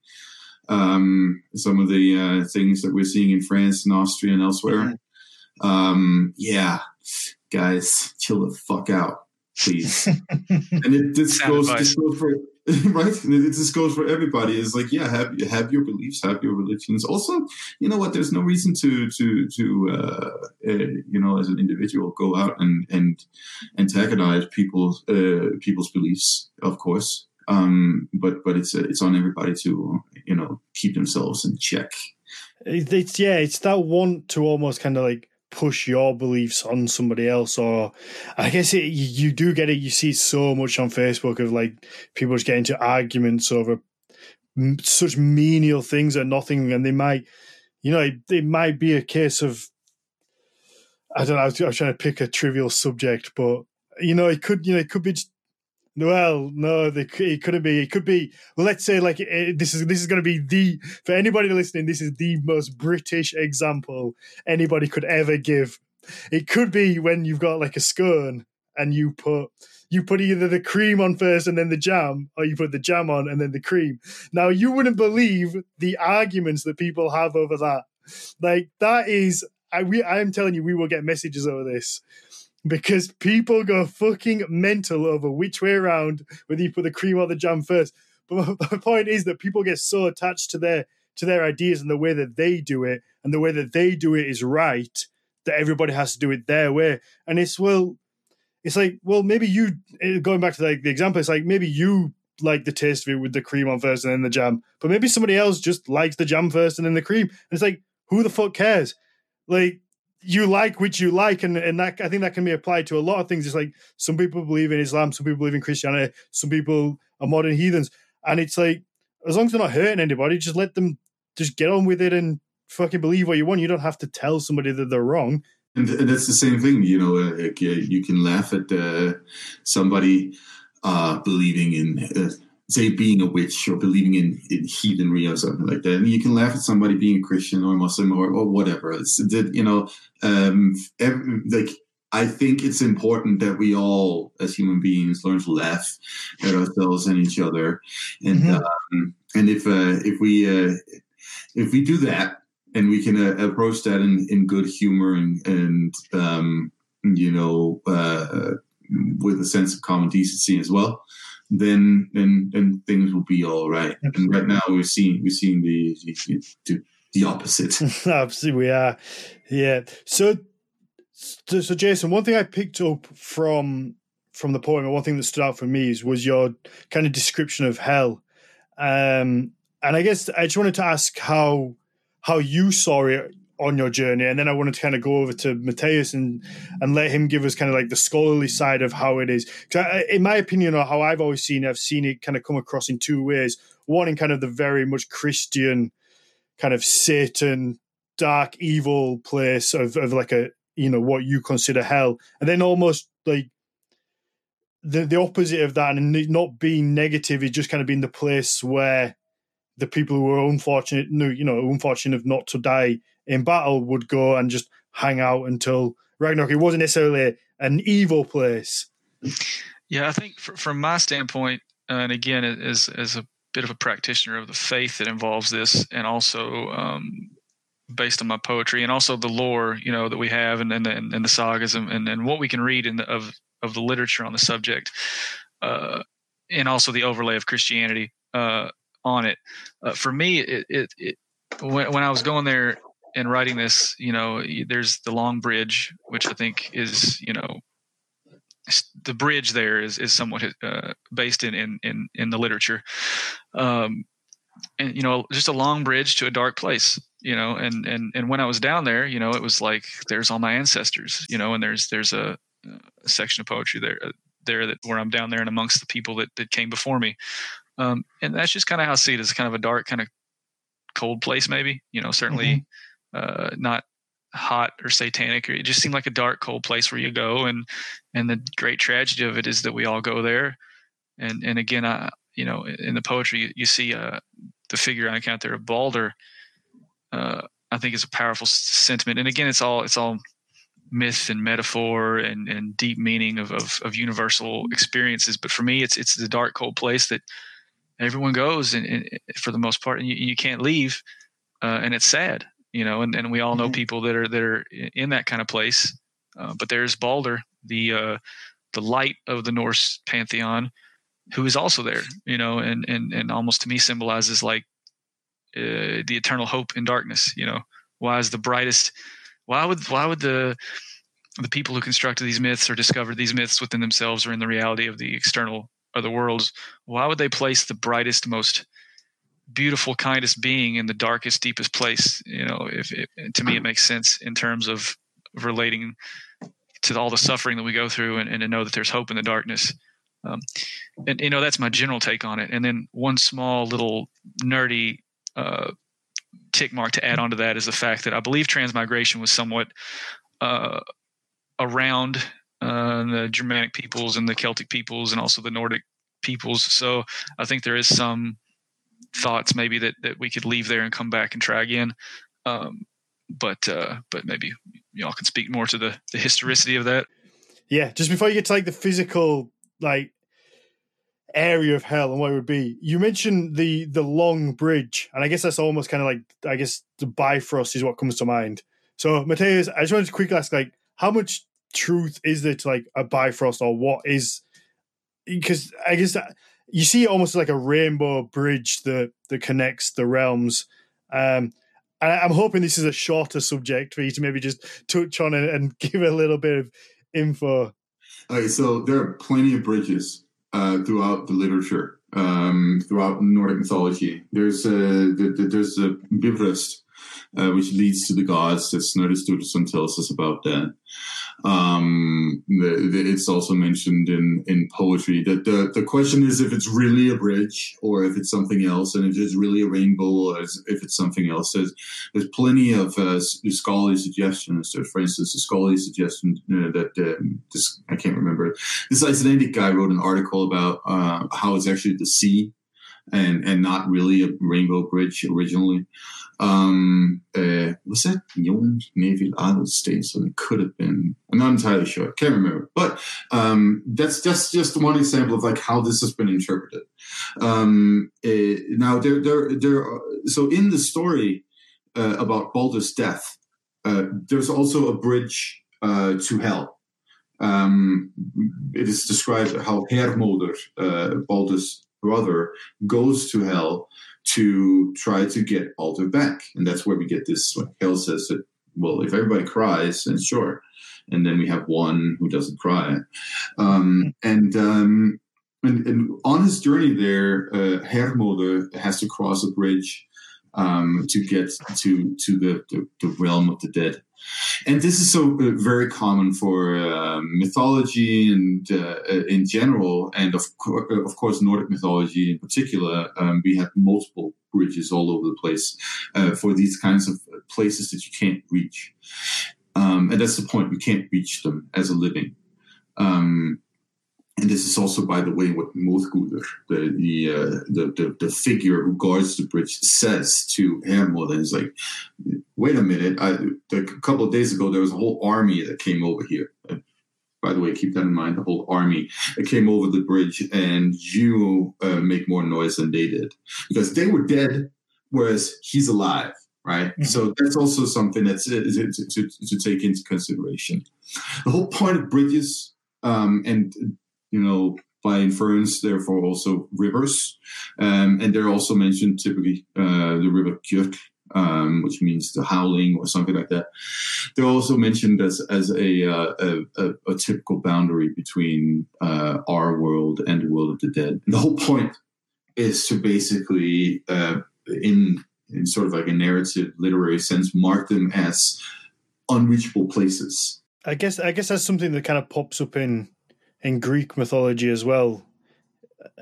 Speaker 2: Um, some of the uh, things that we're seeing in france and austria and elsewhere. Mm-hmm. um, yeah guys chill the fuck out please. [laughs] And it this goes, this goes for [laughs] right? This goes for everybody. It's like, yeah, have have your beliefs, have your religions. Also, you know what? There's no reason to to to uh, uh, you know, as an individual, go out and and antagonize people's uh, people's beliefs. Of course, um, but but it's it's on everybody to you know keep themselves in check.
Speaker 1: It's yeah, it's that want to almost kind of like push your beliefs on somebody else or i guess it, you do get it you see so much on facebook of like people just getting into arguments over such menial things or nothing and they might you know it, it might be a case of i don't know I was, I was, trying to pick a trivial subject but you know it could you know it could be well, no, they, it couldn't be. It could be. Let's say like eh, this is this is going to be the for anybody listening. This is the most British example anybody could ever give. It could be when you've got like a scone and you put you put either the cream on first and then the jam, or you put the jam on and then the cream. Now you wouldn't believe the arguments that people have over that. Like that is, I we I'm telling you, we will get messages over this because people go fucking mental over which way around whether you put the cream or the jam first. But the [laughs] point is that people get so attached to their to their ideas and the way that they do it, and the way that they do it is right, that everybody has to do it their way. And it's well, it's like well, maybe you eh, going back to like the example, it's like maybe you like the taste of it with the cream on first and then the jam, but maybe somebody else just likes the jam first and then the cream. And it's like who the fuck cares? Like you like which you like, and and that I think that can be applied to a lot of things. It's like some people believe in Islam, some people believe in Christianity, some people are modern heathens, and it's like as long as they're not hurting anybody, just let them just get on with it and fucking believe what you want. You don't have to tell somebody that they're wrong.
Speaker 2: And, that's the same thing, you know. Uh, you can laugh at uh, somebody uh, believing in uh, say being a witch or believing in, in heathenry or something like that. And you can laugh at somebody being a Christian or Muslim or, or whatever. It's you know, um, every, like I think it's important that we all, as human beings, learn to laugh at ourselves and each other. And mm-hmm. um, and if uh, if we uh, if we do that and we can uh, approach that in, in good humor and and um, you know uh, with a sense of common decency as well, then then then things will be all right. Absolutely. And right now we're seeing we're seeing the the, the opposite. [laughs]
Speaker 1: Absolutely, we are. Yeah. So, so, so Jason, one thing I picked up from from the poem, and one thing that stood out for me is, was your kind of description of hell. Um, and I guess I just wanted to ask how how you saw it on your journey, and then I wanted to kind of go over to Mathias and and let him give us kind of like the scholarly side of how it is. I, in my opinion, or how I've always seen I've seen it kind of come across in two ways. One in kind of the very much Christian, kind of Satan, dark, evil place of of like a you know what you consider hell, and then almost like the the opposite of that, and not being negative is just kind of being the place where the people who were unfortunate, you know, unfortunate not to die in battle would go and just hang out until Ragnarok. It wasn't necessarily an evil place.
Speaker 3: Yeah, I think from my standpoint, and again, as as a bit of a practitioner of the faith that involves this, and also um, based on my poetry, and also the lore, you know, that we have, and and, and the sagas, and, and what we can read in the, of of the literature on the subject, uh, and also the overlay of Christianity uh, on it. Uh, for me, it, it, it when, when I was going there and writing this, you know, there's the Long Bridge, which I think is, you know, the bridge there is is somewhat uh, based in, in in in the literature, um, and you know, just a long bridge to a dark place, you know, and and and when I was down there, you know, it was like there's all my ancestors, you know, and there's there's a, a section of poetry there uh, there that where I'm down there and amongst the people that that came before me, um, and that's just kind of how I see it as kind of a dark kind of cold place, maybe, you know, certainly. Mm-hmm uh, not hot or satanic. Or it just seemed like a dark, cold place where you go, and and the great tragedy of it is that we all go there. And and again, I you know in the poetry you, you see uh, the figure on account there of Balder. Uh, I think is a powerful sentiment, and again, it's all it's all myth and metaphor and, and deep meaning of, of, of universal experiences. But for me, it's it's the dark, cold place that everyone goes, and, and for the most part, and you, you can't leave, uh, and it's sad you know, and, and we all know mm-hmm. people that are that are in that kind of place. Uh, but there's Balder, the uh, the light of the Norse pantheon, who is also there, you know, and and and almost to me symbolizes like uh, the eternal hope in darkness. You know, why is the brightest? Why would why would the the people who constructed these myths or discovered these myths within themselves or in the reality of the external other worlds? Why would they place the brightest, most beautiful, kindest being in the darkest, deepest place. You know, if it, to me it makes sense in terms of relating to all the suffering that we go through, and, and to know that there's hope in the darkness. Um, and you know that's my general take on it. And then one small little nerdy uh, tick mark to add on to that is the fact that I believe transmigration was somewhat uh, around uh, the Germanic peoples and the Celtic peoples and also the Nordic peoples. So I think there is some thoughts maybe that, that we could leave there and come back and try again. Um, but uh, but maybe y'all can speak more to the, the historicity of that.
Speaker 1: Yeah, just before you get to like the physical like area of hell and what it would be, you mentioned the the long bridge, and I guess that's almost kind of like I guess the Bifrost is what comes to mind. So Mathias, I just wanted to quickly ask like how much truth is there to like a Bifrost or what is because I guess that you see almost like a rainbow bridge that that connects the realms. Um, and I'm hoping this is a shorter subject for you to maybe just touch on and, and [laughs] give a little bit of info.
Speaker 2: Okay, so there are plenty of bridges uh, throughout the literature, um, throughout Nordic mythology. There's a the, the, there's a Bifrost, uh, which leads to the gods. That Snorri Sturluson tells us about that. Um, the, the, it's also mentioned in, in poetry that the, the question is if it's really a bridge or if it's something else, and if it's really a rainbow or if it's something else. There's, there's plenty of uh, scholarly suggestions. There's, for instance, a scholarly suggestion uh, that uh, this I can't remember. This Icelandic guy wrote an article about uh, how it's actually the sea and and not really a rainbow bridge originally. Um, uh, was that Jon Hnefill Adelstein? So it could have been. I'm not entirely sure. I Can't remember. But um, that's just just one example of like how this has been interpreted. Um, uh, now there there there. so in the story uh, about Balder's death, uh, there's also a bridge uh, to hell. Um, it is described how Hermodr, uh, Balder's brother, goes to hell to try to get Balder back. And that's where we get this Hel says that, well, if everybody cries, then sure. And then we have one who doesn't cry. Um, and, um, and, and, on his journey there, uh, Hermode has to cross a bridge um, to get to to the, the, the, realm of the dead. And this is so uh, very common for uh, mythology and uh, in general, and of, co- of course Nordic mythology in particular. Um, we have multiple bridges all over the place uh, for these kinds of places that you can't reach, um, and that's the point. You can't reach them as a living. Um, and this is also, by the way, what Móðguðr, the the, uh, the, the the figure who guards the bridge, says to Hermod. And he's like, "Wait a minute! I, a couple of days ago, there was a whole army that came over here. Uh, by the way, keep that in mind. The whole army that came over the bridge, and you uh, make more noise than they did because they were dead, whereas he's alive." Right, mm-hmm. so that's also something that's uh, to, to, to take into consideration. The whole point of bridges um, and you know, by inference, therefore also rivers. Um, and they're also mentioned typically uh, the river Gjöll, um, which means the howling or something like that. They're also mentioned as, as a, uh, a, a, a, typical boundary between uh, our world and the world of the dead. And the whole point is to basically, uh, in, in sort of like a narrative literary sense, mark them as unreachable places.
Speaker 1: I guess I guess that's something that kind of pops up in in Greek mythology as well.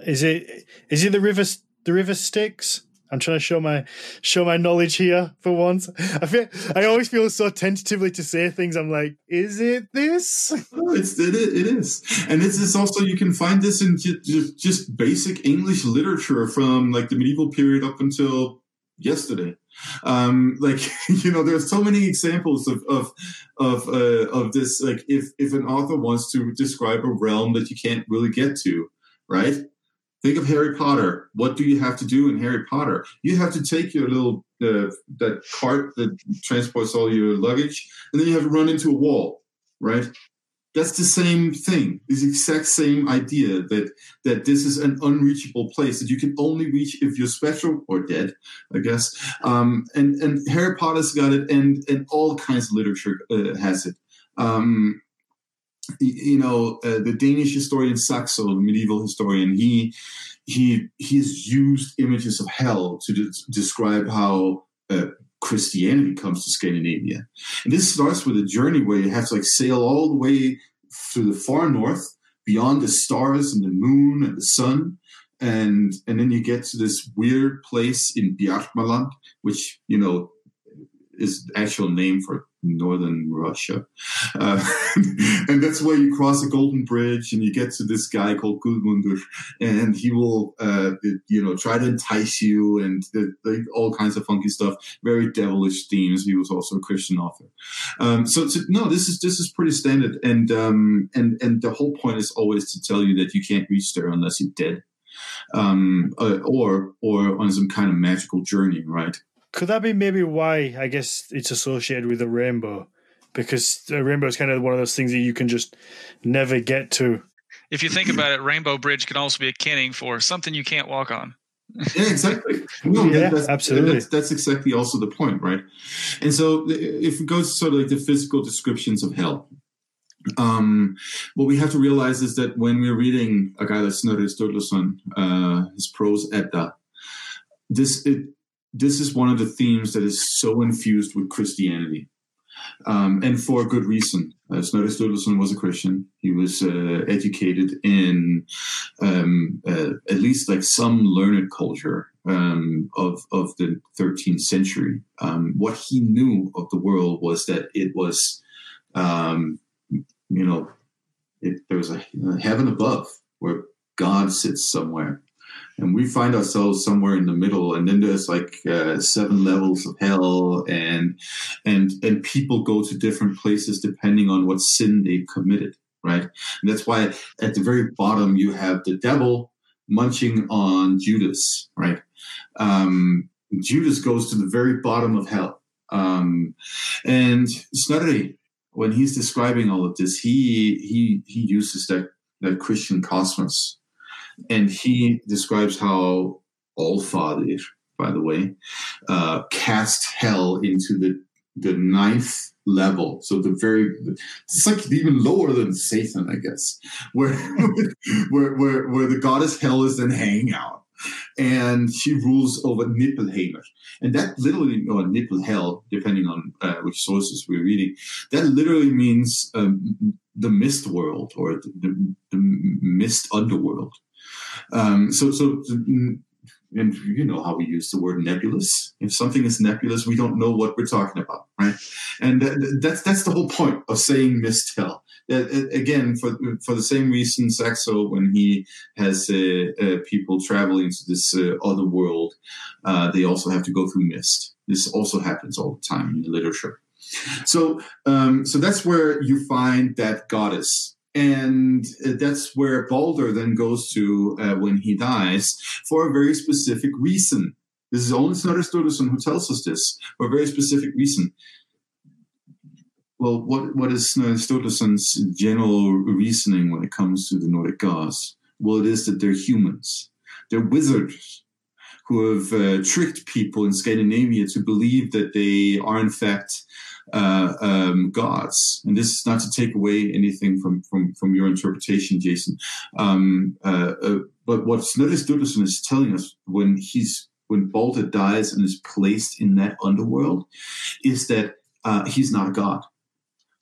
Speaker 1: Is it is it the river the river Styx? I'm trying to show my show my knowledge here for once. I feel I always feel so tentatively to say things. I'm like, is it this?
Speaker 2: It's it, it is, and this is also you can find this in just, just basic English literature from like the medieval period up until yesterday. Um, like [laughs] you know, there's so many examples of of of uh, of this. Like if if an author wants to describe a realm that you can't really get to, right? Think of Harry Potter. What do you have to do in Harry Potter? You have to take your little uh, that cart that transports all your luggage, and then you have to run into a wall, right? That's the same thing this exact same idea that that this is an unreachable place that you can only reach if you're special or dead i guess. Um, and and harry potter's got it and and all kinds of literature uh, has it. Um, you know uh, the danish historian saxo the medieval historian he he he's used images of hell to de- describe how uh, Christianity comes to Scandinavia. And this starts with a journey where you have to like sail all the way through the far north, beyond the stars and the moon and the sun. And and then you get to this weird place in Bjarmaland, which, you know, is the actual name for northern Russia. Uh, [laughs] and that's where you cross a golden bridge and you get to this guy called Gudmundur and he will, uh, you know, try to entice you and the, the, all kinds of funky stuff, very devilish themes. He was also a Christian author. Um, so, so, no, this is, this is pretty standard. And, um, and, and the whole point is always to tell you that you can't reach there unless you're dead. Um, uh, or, or on some kind of magical journey, right?
Speaker 1: Could that be maybe why I guess it's associated with a rainbow? Because a rainbow is kind of one of those things that you can just never get to.
Speaker 3: If you think about it, Rainbow Bridge can also be a kenning for something you can't walk on.
Speaker 2: yeah, exactly.
Speaker 1: No, yeah, that's, absolutely.
Speaker 2: That's, that's, exactly also the point, right? And so, if it goes to sort of like the physical descriptions of hell, um, what we have to realize is that when we're reading a guy like Snorri Sturluson, uh, his prose Edda, this it, this is one of the themes that is so infused with Christianity. Um, and for a good reason. Uh, Snorri Sturluson was a Christian. He was uh, educated in um, uh, at least like some learned culture um, of of the 13th century. Um, what he knew of the world was that it was, um, you know, it, there was a, a heaven above where God sits somewhere, and we find ourselves somewhere in the middle and then there's like uh, seven levels of hell and and and people go to different places depending on what sin they committed right? And that's why at the very bottom you have the devil munching on judas right? Um, judas goes to the very bottom of hell. Um, and Snorri, when he's describing all of this he he he uses that that christian cosmos and he describes how Allfather, by the way, uh, cast hell into the the ninth level. So the very it's like even lower than Satan, I guess, where [laughs] where where where the goddess hell is then hanging out. And she rules over Niflheimr. And that literally, or Niflhel, depending on uh, which sources we're reading, that literally means um, the mist world or the, the, the mist underworld. Um, so, so and you know how we use the word nebulous. If something is nebulous, we don't know what we're talking about, right? And that's that's the whole point of saying mistel. Uh, again, for for the same reason, Saxo, when he has uh, uh, people traveling to this uh, other world, uh, they also have to go through mist. This also happens all the time in the literature. So, um, so that's where you find that goddess and that's where Balder then goes to uh, when he dies for a very specific reason. This is only Snorri Sturluson who tells us this for a very specific reason. Well, what, what is Snorri Sturluson's general reasoning when it comes to the Nordic gods? Well, it is that they're humans. They're wizards who have uh, tricked people in Scandinavia to believe that they are, in fact, uh, um, gods. And this is not to take away anything from from, from your interpretation, Jason. Um, uh, uh, but what Snorri Sturluson is telling us when he's when Balder dies and is placed in that underworld, is that uh, he's not a god.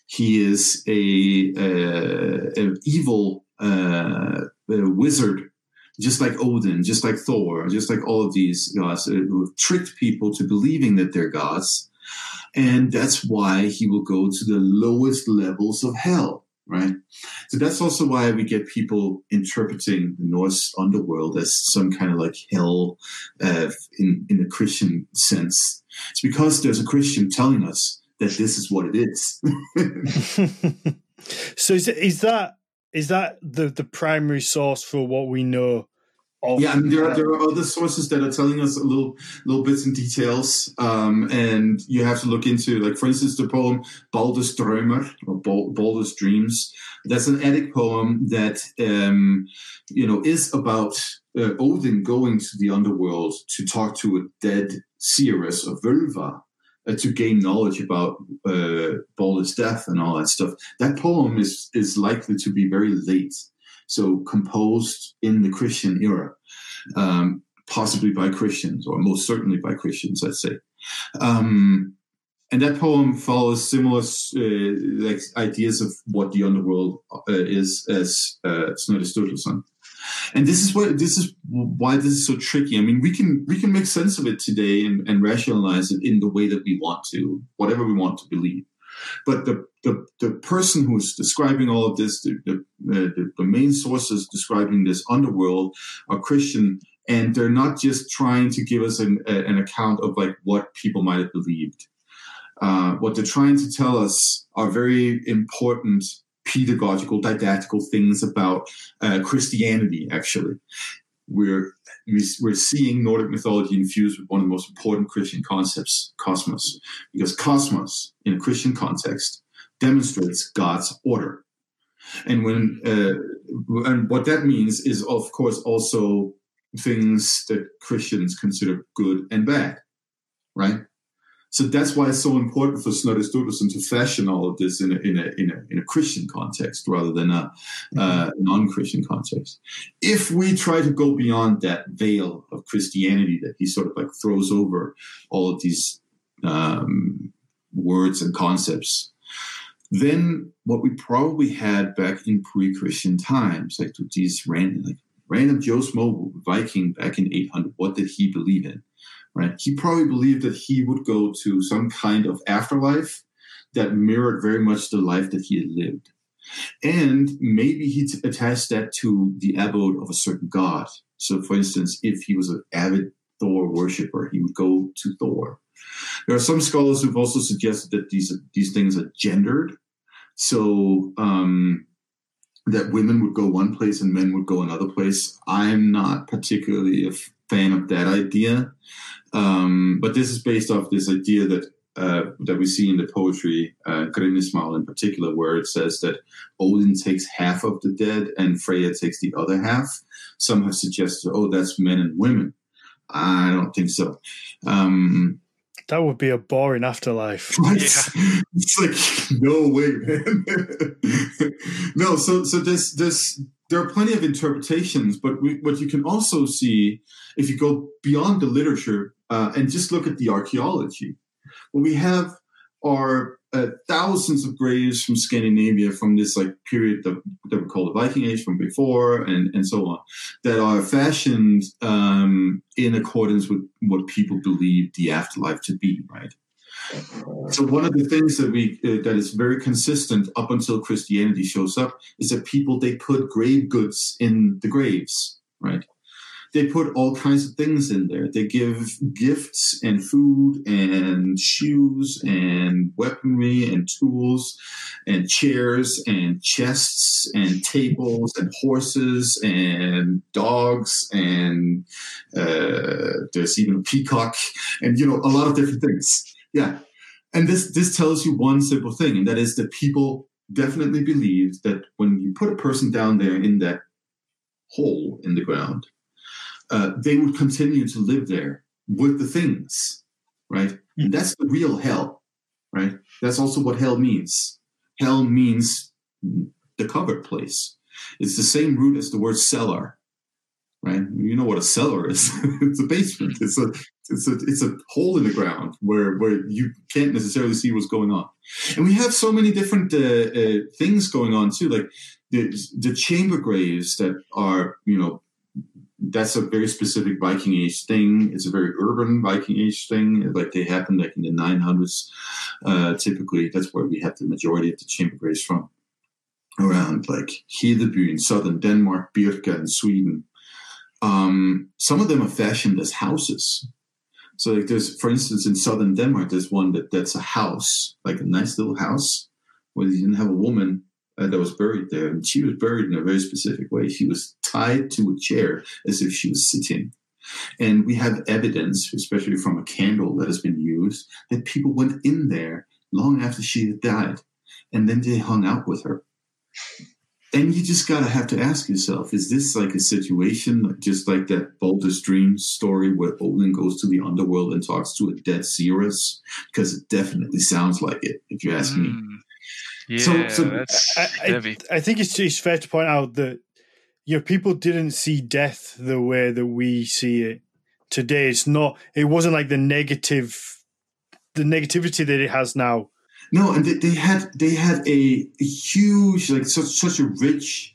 Speaker 2: He is a, a, a evil uh, wizard just like Odin, just like Thor, just like all of these gods who have tricked people to believing that they're gods and that's why he will go to the lowest levels of hell, right? So that's also why we get people interpreting the Norse underworld as some kind of like hell uh, in, in a Christian sense. It's because there's a Christian telling us that this is what it is. [laughs]
Speaker 1: so is, is that is that the, the primary source for what we know
Speaker 2: yeah, I mean, there are there are other sources that are telling us a little little bits and details, um, and you have to look into, like for instance, the poem Baldur's Drömmer or Baldur's Dreams. That's an Eddic poem that um, you know is about uh, Odin going to the underworld to talk to a dead seeress of Völva. Uh, to gain knowledge about uh, Baldur's death and all that stuff. That poem is is likely to be very late so composed in the Christian era, um, possibly by Christians, or most certainly by Christians, let's say. Um, and that poem follows similar uh, like ideas of what the underworld uh, is as uh, Snorri Sturluson. And this is why this is why this is so tricky. I mean, we can we can make sense of it today and, and rationalize it in the way that we want to, whatever we want to believe. But the, the, the person who's describing all of this, the, the, the, the main sources describing this underworld are Christian, and they're not just trying to give us an, an account of like what people might have believed. Uh, what they're trying to tell us are very important pedagogical, didactical things about uh, Christianity, actually. We're we're seeing Nordic mythology infused with one of the most important Christian concepts, cosmos, because cosmos in a Christian context demonstrates God's order. And when uh, and what that means is, of course, also things that Christians consider good and bad, right? So that's why it's so important for Snorri Sturluson to fashion all of this in a, in a, in a, in a Christian context rather than a uh, non-Christian context. If we try to go beyond that veil of Christianity that he sort of like throws over all of these um, words and concepts, then what we probably had back in pre-Christian times, like these random, like random Joe Smo Viking back in 800, what did he believe in? Right? He probably believed that he would go to some kind of afterlife that mirrored very much the life that he had lived. And maybe he attached that to the abode of a certain god. So, for instance, if he was an avid Thor worshiper, he would go to Thor. There are some scholars who've also suggested that these these things are gendered, so um, that women would go one place and men would go another place. I'm not particularly a fan of that idea. Um, but this is based off this idea that uh, that we see in the poetry, uh, Grimnismal in particular, where it says that Odin takes half of the dead and Freya takes the other half. Some have suggested, oh, that's men and women. I don't think so. Um,
Speaker 1: that would be a boring afterlife. [laughs]
Speaker 2: Right? Yeah. It's like no way, man. [laughs] no, so so this this there are plenty of interpretations, but we, what you can also see if you go beyond the literature uh, and just look at the archaeology, what we have are uh, thousands of graves from Scandinavia from this like period that, that we call the Viking Age from before and, and so on that are fashioned um, in accordance with what people believe the afterlife to be, right? So one of the things that we uh, that is very consistent up until Christianity shows up is that people they put grave goods in the graves, right? they put all kinds of things in there. They give gifts and food and shoes and weaponry and tools and chairs and chests and tables and horses and dogs and uh, there's even a peacock and you know a lot of different things. Yeah, and this this tells you one simple thing, and that is that people definitely believe that when you put a person down there in that hole in the ground uh, they would continue to live there with the things, right? Mm. And that's the real hell, right? That's also what hell means. Hell means the covered place. It's the same root as the word cellar, right? You know what a cellar is? [laughs] it's a basement. It's a it's a it's a hole in the ground where where you can't necessarily see what's going on. And we have so many different uh, uh, things going on too, like the the chamber graves that are you know that's a very specific Viking Age thing. It's a very urban Viking Age thing. Like they happened like in the 900s. Uh, typically, that's where we have the majority of the chamber graves from. Around like Hedeby in southern Denmark, Birka in Sweden. Um, some of them are fashioned as houses. So like there's, for instance, in southern Denmark, there's one that that's a house, like a nice little house, where you didn't have a woman uh, that was buried there, and she was buried in a very specific way. She was tied to a chair as if she was sitting. And we have evidence, especially from a candle that has been used, that people went in there long after she had died, and then they hung out with her. And you just gotta have to ask yourself: Is this like a situation just like that Baldur's Dream story where Odin goes to the underworld and talks to a dead seeress? Because it definitely sounds like it, if you ask mm. me.
Speaker 3: Hmm. Yeah, so, so that's
Speaker 1: I, heavy. I, I think it's, it's fair to point out that you know people didn't see death the way that we see it today. It's not. It wasn't like the negative, the negativity that it has now.
Speaker 2: No, and they, they had they had a, a huge like such such a rich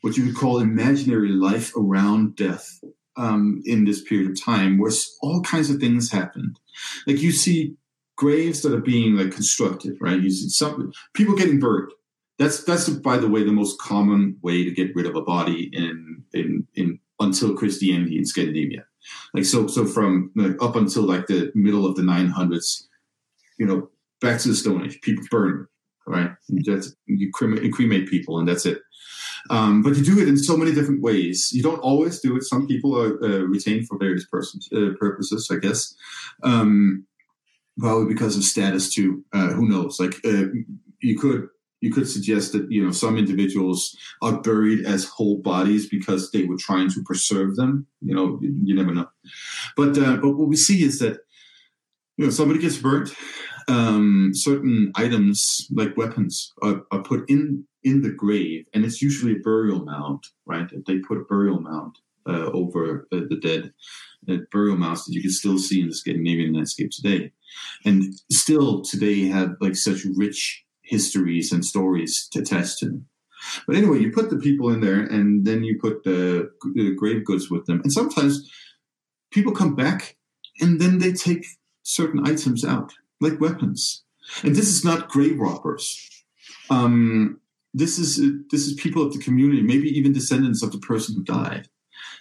Speaker 2: what you would call imaginary life around death um, in this period of time, where all kinds of things happened. Like you see graves that are being like constructed, right? You see some people getting buried. That's that's by the way the most common way to get rid of a body in in in until Christianity in Scandinavia. Like so so from like, up until like the middle of the 900s, you know, back to the Stone Age, people burn, right? That's, you cremate, cremate people and that's it. Um, but you do it in so many different ways. You don't always do it. Some people are uh, retained for various persons, uh, purposes, I guess. Um, probably because of status too. Uh, who knows? Like uh, you could you could suggest that you know some individuals are buried as whole bodies because they were trying to preserve them. You know, you, you never know. But uh, but what we see is that you know somebody gets burnt. Um, certain items like weapons are, are put in in the grave, and it's usually a burial mound, right? They put a burial mound uh, over uh, the dead, uh, burial mounds that you can still see in the Scandinavian landscape today and still today have like such rich histories and stories to attach to them. But anyway, you put the people in there, and then you put the, the grave goods with them, and sometimes people come back, and then they take certain items out, like weapons. And this is not grave robbers. Um, this is this is people of the community, maybe even descendants of the person who died.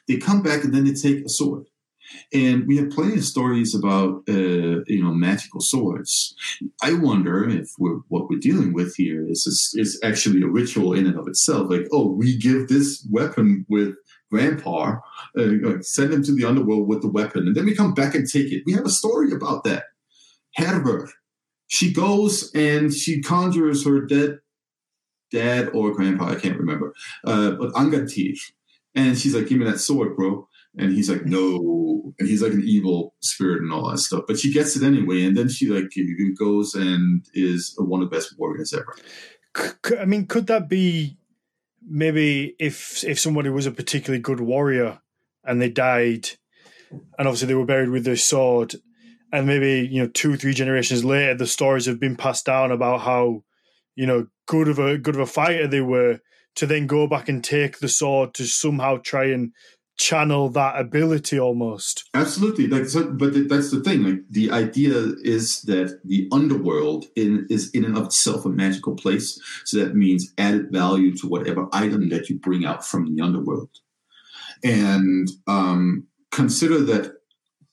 Speaker 2: They come back and then they take a sword and we have plenty of stories about uh, you know magical swords. I wonder if we're, what we're dealing with here is is actually a ritual in and of itself. Like, oh, we give this weapon with grandpa, uh, send him to the underworld with the weapon, and then we come back and take it. We have a story about that. Hervor, she goes and she conjures her dead dad or grandpa, I can't remember, uh, but Angantyr. And she's like, give me that sword, bro. And he's like, no. And he's like an evil spirit and all that stuff. But she gets it anyway. And then she like goes and is one of the best warriors ever.
Speaker 1: I mean, could that be maybe if if somebody was a particularly good warrior and they died, and obviously they were buried with their sword, and maybe you know two three generations later the stories have been passed down about how you know good of a good of a fighter they were to then go back and take the sword to somehow try and channel that ability almost.
Speaker 2: Absolutely. Like so, but that's the thing. Like the idea is that the underworld in, is in and of itself a magical place. So that means added value to whatever item that you bring out from the underworld. And um, consider that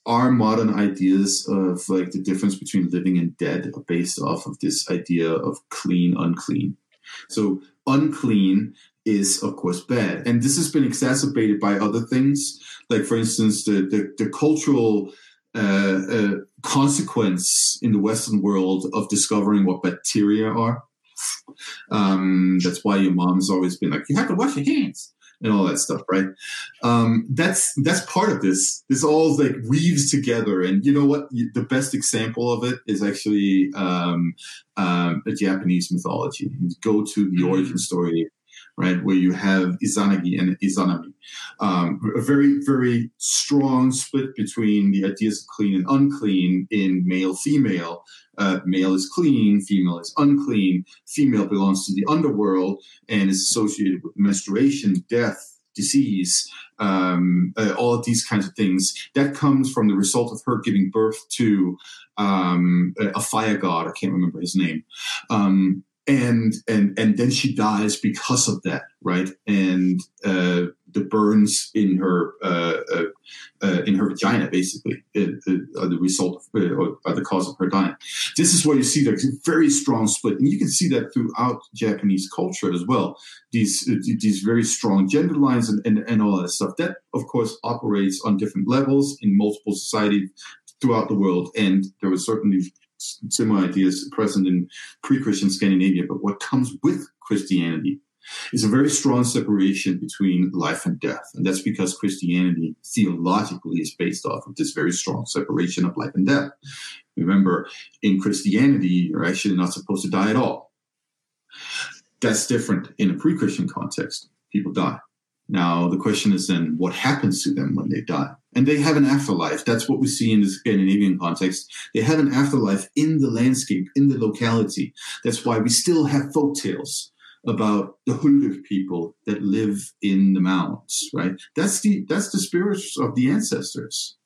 Speaker 2: our modern ideas of like the difference between living and dead are based off of this idea of clean unclean? So unclean is of course bad and this has been exacerbated by other things like for instance the the, the cultural uh, uh, consequence in the western world of discovering what bacteria are. Um, that's why your mom's always been like you have to wash your hands and all that stuff, right? Um, that's that's part of this. This all like weaves together, and you know what? The best example of it is actually um, um, a Japanese mythology. You go to the mm-hmm. origin story right, where you have Izanagi and Izanami. Um, a very, very strong split between the ideas of clean and unclean in male female. Uh, male is clean, female is unclean. Female belongs to the underworld and is associated with menstruation, death, disease, um, uh, all of these kinds of things. That comes from the result of her giving birth to um, a fire god. I can't remember his name. Um, and and and then she dies because of that, right? And uh, the burns in her uh, uh, uh in her vagina, basically, are the result of, uh, or the cause of her dying. This is where you see the very strong split, and you can see that throughout Japanese culture as well. These uh, these very strong gender lines and, and, and all that stuff. That, of course, operates on different levels in multiple societies throughout the world, and there was certainly similar ideas present in pre-Christian Scandinavia, but what comes with Christianity is a very strong separation between life and death. And that's because Christianity theologically is based off of this very strong separation of life and death. Remember, in Christianity, you're actually not supposed to die at all. That's different in a pre Christian context. People die. Now, the question is then what happens to them when they die? And they have an afterlife. That's what we see in the Scandinavian context. They have an afterlife in the landscape, in the locality. That's why we still have folk tales about the Huldur people that live in the mounds, right? That's the that's the spirits of the ancestors.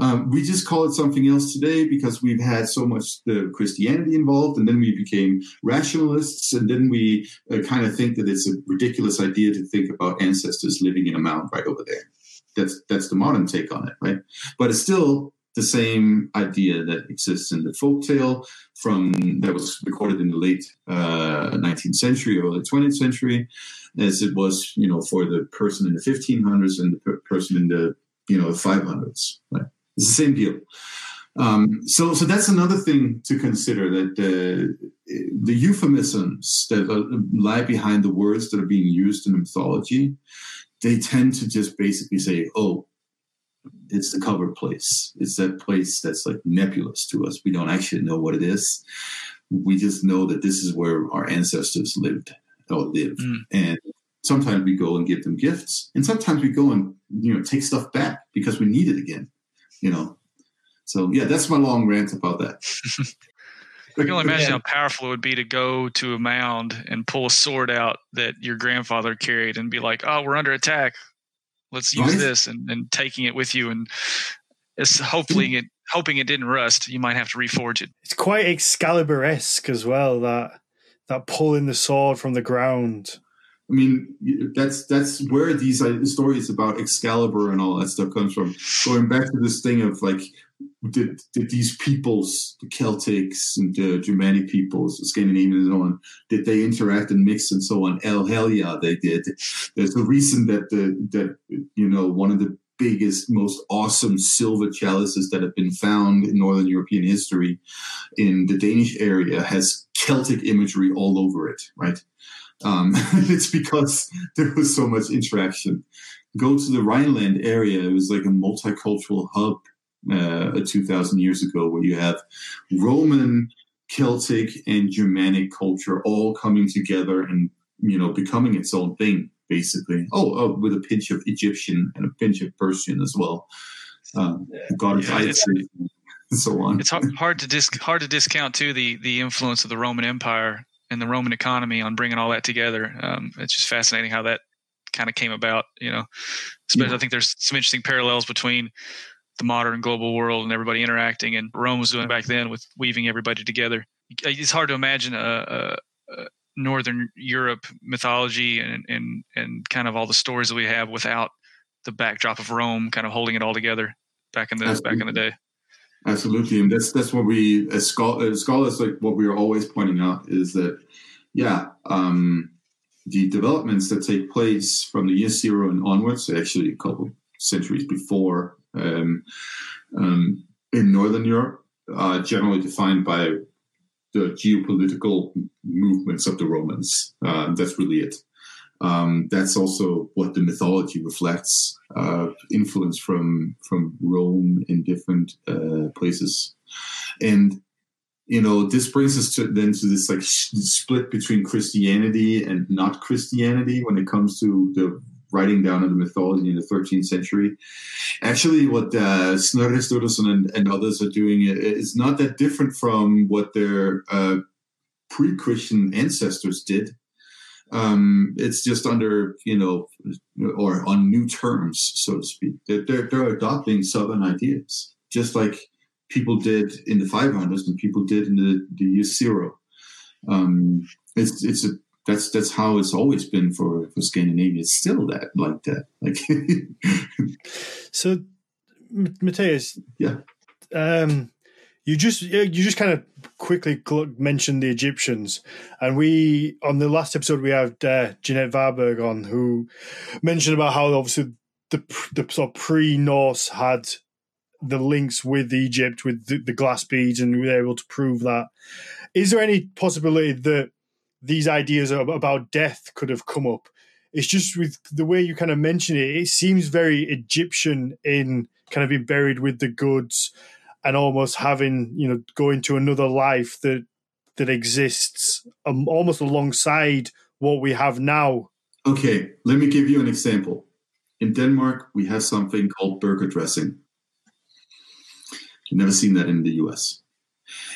Speaker 2: Um, we just call it something else today because we've had so much the Christianity involved, and then we became rationalists, and then we uh, kind of think that it's a ridiculous idea to think about ancestors living in a mound right over there. That's that's the modern take on it, right? But it's still the same idea that exists in the folk tale from that was recorded in the late uh, 19th century or the 20th century, as it was, you know, for the person in the 1500s and the per- person in the you know 500s. Right? It's the same deal. Um, so, so that's another thing to consider that the the euphemisms that lie behind the words that are being used in mythology, they tend to just basically say, "Oh, it's the covered place. It's that place that's like nebulous to us. We don't actually know what it is. We just know that this is where our ancestors lived or lived, mm. and sometimes we go and give them gifts, and sometimes we go and you know take stuff back because we need it again." you know. So yeah, that's my long rant about that. [laughs]
Speaker 3: I can only imagine how powerful it would be to go to a mound and pull a sword out that your grandfather carried and be like, "Oh, we're under attack. Let's use right? this," and, and taking it with you and it's hopefully it hoping it didn't rust. You might have to reforge it.
Speaker 1: It's quite Excalibur esque as well. That that pulling the sword from the ground.
Speaker 2: I mean, that's that's where these uh, stories about Excalibur and all that stuff comes from. Going back to this thing of like, did, did these peoples, the Celtics and the Germanic peoples, the Scandinavians and so on, did they interact and mix and so on? El hell yeah, they did. There's a reason that the that you know one of the biggest, most awesome silver chalices that have been found in Northern European history in the Danish area has Celtic imagery all over it, right? Um, [laughs] it's because there was so much interaction. Go to the Rhineland area; it was like a multicultural hub uh, 2,000 years ago, where you have Roman, Celtic, and Germanic culture all coming together and you know becoming its own thing, basically. Oh, oh with a pinch of Egyptian and a pinch of Persian as well. Um, God
Speaker 3: yeah, it's,
Speaker 2: and so on.
Speaker 3: It's hard, hard to dis, hard to discount too the the influence of the Roman Empire and the Roman economy on bringing all that together. Um, it's just fascinating how that kind of came about. You know, especially yeah. I think there's some interesting parallels between the modern global world and everybody interacting, and Rome was doing back then with weaving everybody together. It's hard to imagine a, a, a Northern Europe mythology and, and and kind of all the stories that we have without the backdrop of Rome, kind of holding it all together back in the Absolutely. back in the day.
Speaker 2: Absolutely, and that's that's what we as, scholars like what we are always pointing out is that yeah, um, the developments that take place from the year zero and onwards, actually a couple centuries before um, um, in Northern Europe, are generally defined by the geopolitical movements of the Romans. Uh, that's really it. Um, that's also what the mythology reflects uh, influence from from Rome in different uh, places, and you know this brings us to then to this like sh- split between Christianity and not Christianity when it comes to the writing down of the mythology in the 13th century. Actually, what uh, Snorri Sturluson and, and, others are doing is not that different from what their uh, pre-Christian ancestors did. Um, it's just under, you know, or on new terms, so to speak. They're, they're, they're adopting Southern ideas, just like people did in the 500s and people did in the, the year zero. Um, it's, it's a that's that's how it's always been for for Scandinavia. It's still that like that. Like [laughs]
Speaker 1: so, Mathias.
Speaker 2: Yeah.
Speaker 1: Um, you just you just kind of quickly mentioned the Egyptians, and we on the last episode we had uh, Jeanette Varberg on who mentioned about how obviously the the sort of pre Norse had the links with Egypt with the, the glass beads, and we were able to prove that. Is there any possibility that these ideas about death could have come up. It's just with the way you kind of mention it, it seems very Egyptian in kind of being buried with the goods and almost having, you know, going to another life that that exists um, almost alongside what we have now.
Speaker 2: Okay, let me give you an example. In Denmark, we have something called burger dressing. You've never seen that in the US.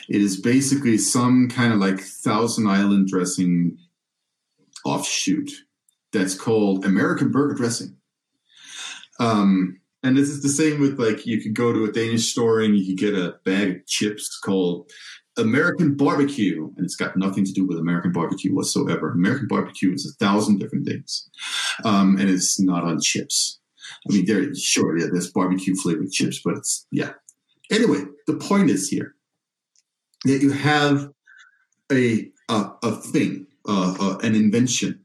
Speaker 2: It is basically some kind of like Thousand Island dressing offshoot that's called American burger dressing. Um, and this is the same with like you could go to a Danish store and you could get a bag of chips called American barbecue, and it's got nothing to do with American barbecue whatsoever. American barbecue is a thousand different things, um, and it's not on chips. I mean, there, sure, yeah, there's barbecue flavored chips, but it's yeah. Anyway, the point is here that you have a a, a thing, uh, uh, an invention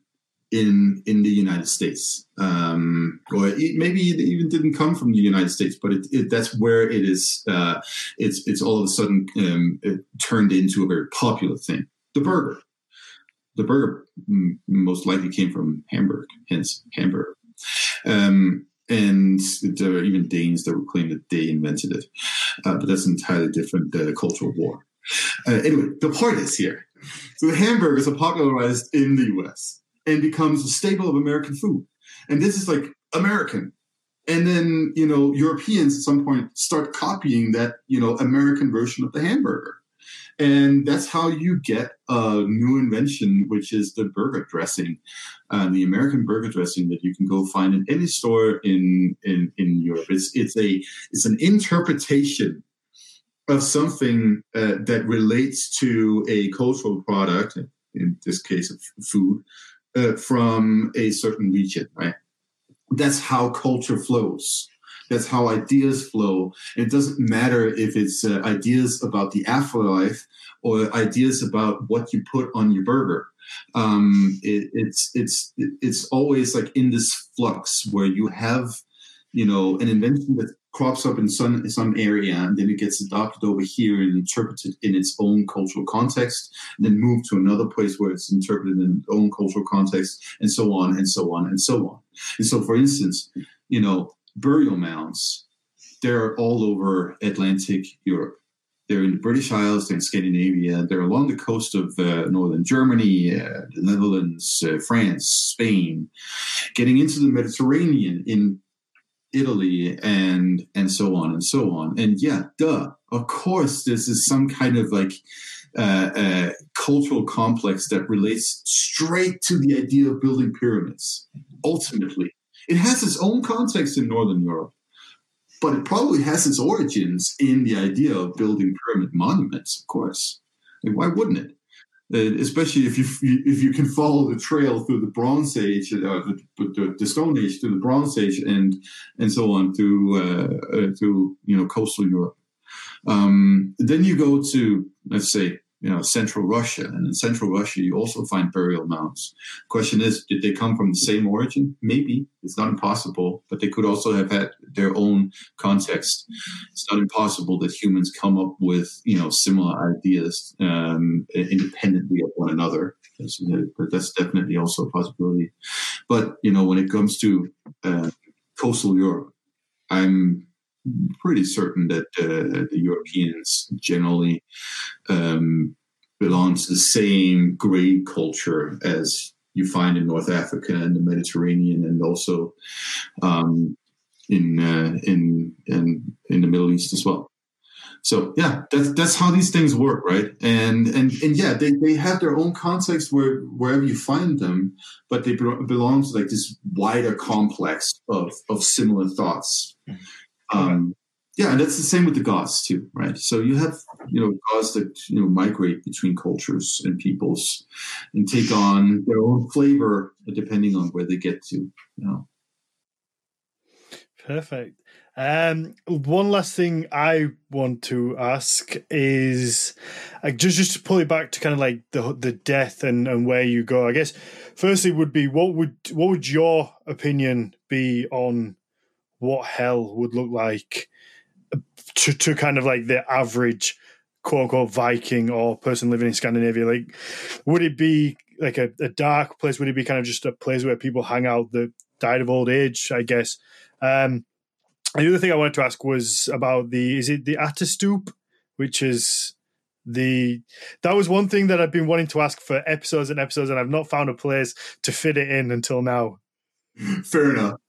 Speaker 2: in in the United States, um, or it, maybe it even didn't come from the United States, but it, it, that's where it is. Uh, it's it's all of a sudden um, turned into a very popular thing. The burger, the burger most likely came from Hamburg, hence hamburger. Um, and there are even Danes that would claim that they invented it, uh, but that's an entirely different uh, cultural war. Uh, anyway, the point is here. So the hamburgers are popularized in the US and becomes a staple of American food. And this is like American. And then, you know, Europeans at some point start copying that, you know, American version of the hamburger. And that's how you get a new invention, which is the burger dressing, uh, the American burger dressing that you can go find in any store in in, in Europe. It's it's a it's an interpretation of something uh, that relates to a cultural product, in this case of food, uh, from a certain region, right? That's how culture flows. That's how ideas flow. It doesn't matter if it's uh, ideas about the afterlife or ideas about what you put on your burger. Um, it, it's it's it's always like in this flux where you have, you know, an invention that crops up in some some area and then it gets adopted over here and interpreted in its own cultural context and then moved to another place where it's interpreted in its own cultural context and so on and so on and so on. And so for instance you know burial mounds they're all over atlantic europe. They're in the british isles they're in scandinavia they're along the coast of uh, northern germany uh, the netherlands uh, france spain. Getting into the mediterranean in Italy and and so on and so on. And yeah, duh, of course, this is some kind of like uh, uh, cultural complex that relates straight to the idea of building pyramids. Ultimately, it has its own context in Northern Europe, but it probably has its origins in the idea of building pyramid monuments. Of course, like, why wouldn't it? Uh, especially if you if you can follow the trail through the Bronze Age, uh, the, the, Stone Age to the Bronze Age, and and so on to uh, uh, to you know coastal Europe. Um, then you go to let's say you know, central Russia. And in central Russia, you also find burial mounds. Question is, did they come from the same origin? Maybe. It's not impossible, but they could also have had their own context. It's not impossible that humans come up with, you know, similar ideas um, independently of one another. But that's definitely also a possibility. But, you know, when it comes to uh, coastal Europe, I'm pretty certain that uh, the Europeans generally um, belong to the same great culture as you find in North Africa and the Mediterranean, and also um, in, uh, in in in the Middle East as well. So yeah, that's that's how these things work, right? And and and yeah, they, they have their own context where wherever you find them, but they belong to like this wider complex of of similar thoughts. Mm-hmm. Um, yeah, and that's the same with the gods too, right? So you have you know gods that you know migrate between cultures and peoples and take on their own flavor depending on where they get to. You know.
Speaker 1: Perfect. Um, one last thing I want to ask is uh, just just to pull it back to kind of like the the death and, and where you go. I guess firstly would be what would what would your opinion be on what hell would look like to, to kind of like the average quote unquote Viking or person living in Scandinavia? Like, would it be like a, a, dark place? Would it be kind of just a place where people hang out that died of old age? I guess. Um, the other thing I wanted to ask was about the is it the Ættestup, which is the that was one thing that I've been wanting to ask for episodes and episodes, and I've not found a place to fit it in until now.
Speaker 2: Fair enough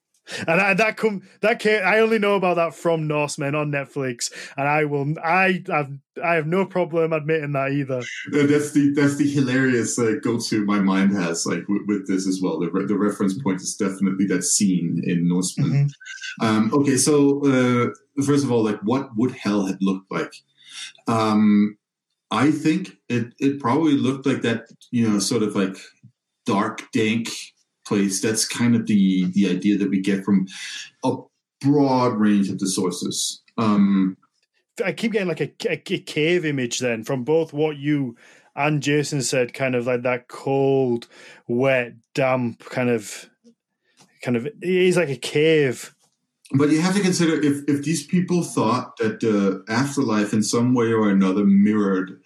Speaker 1: and I, that come that came, I only know about that from Norsemen on Netflix, and I will I have I have no problem admitting that either.
Speaker 2: That's the that's the hilarious uh, go to my mind has like with, with, this as well. The, re- the reference point is definitely that scene in Norsemen. Mm-hmm. Um, okay, so uh, first of all, like what would hell have looked like? Um, I think it it probably looked like that you know sort of like dark dank place. That's kind of the the idea that we get from a broad range of the sources. Um,
Speaker 1: I keep getting like a, a, a cave image then from both what you and Jason said, kind of like that cold, wet, damp kind of, kind of. It is like a cave.
Speaker 2: But you have to consider if if these people thought that the afterlife in some way or another mirrored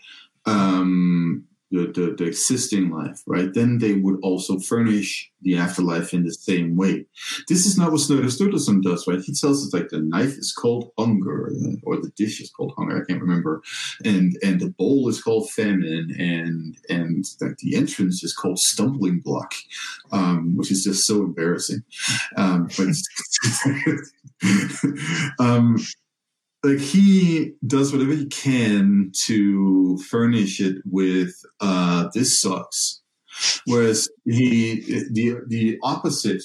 Speaker 2: um, the, the, the, existing life, right? Then they would also furnish the afterlife in the same way. This is not what Snorri Sturluson does, right? He tells us like the knife is called hunger, or the dish is called hunger. I can't remember, and and the bowl is called famine, and and like the entrance is called stumbling block, um, which is just so embarrassing. Um, but [laughs] um, like he does whatever he can to furnish it with uh, this sucks whereas he the the opposite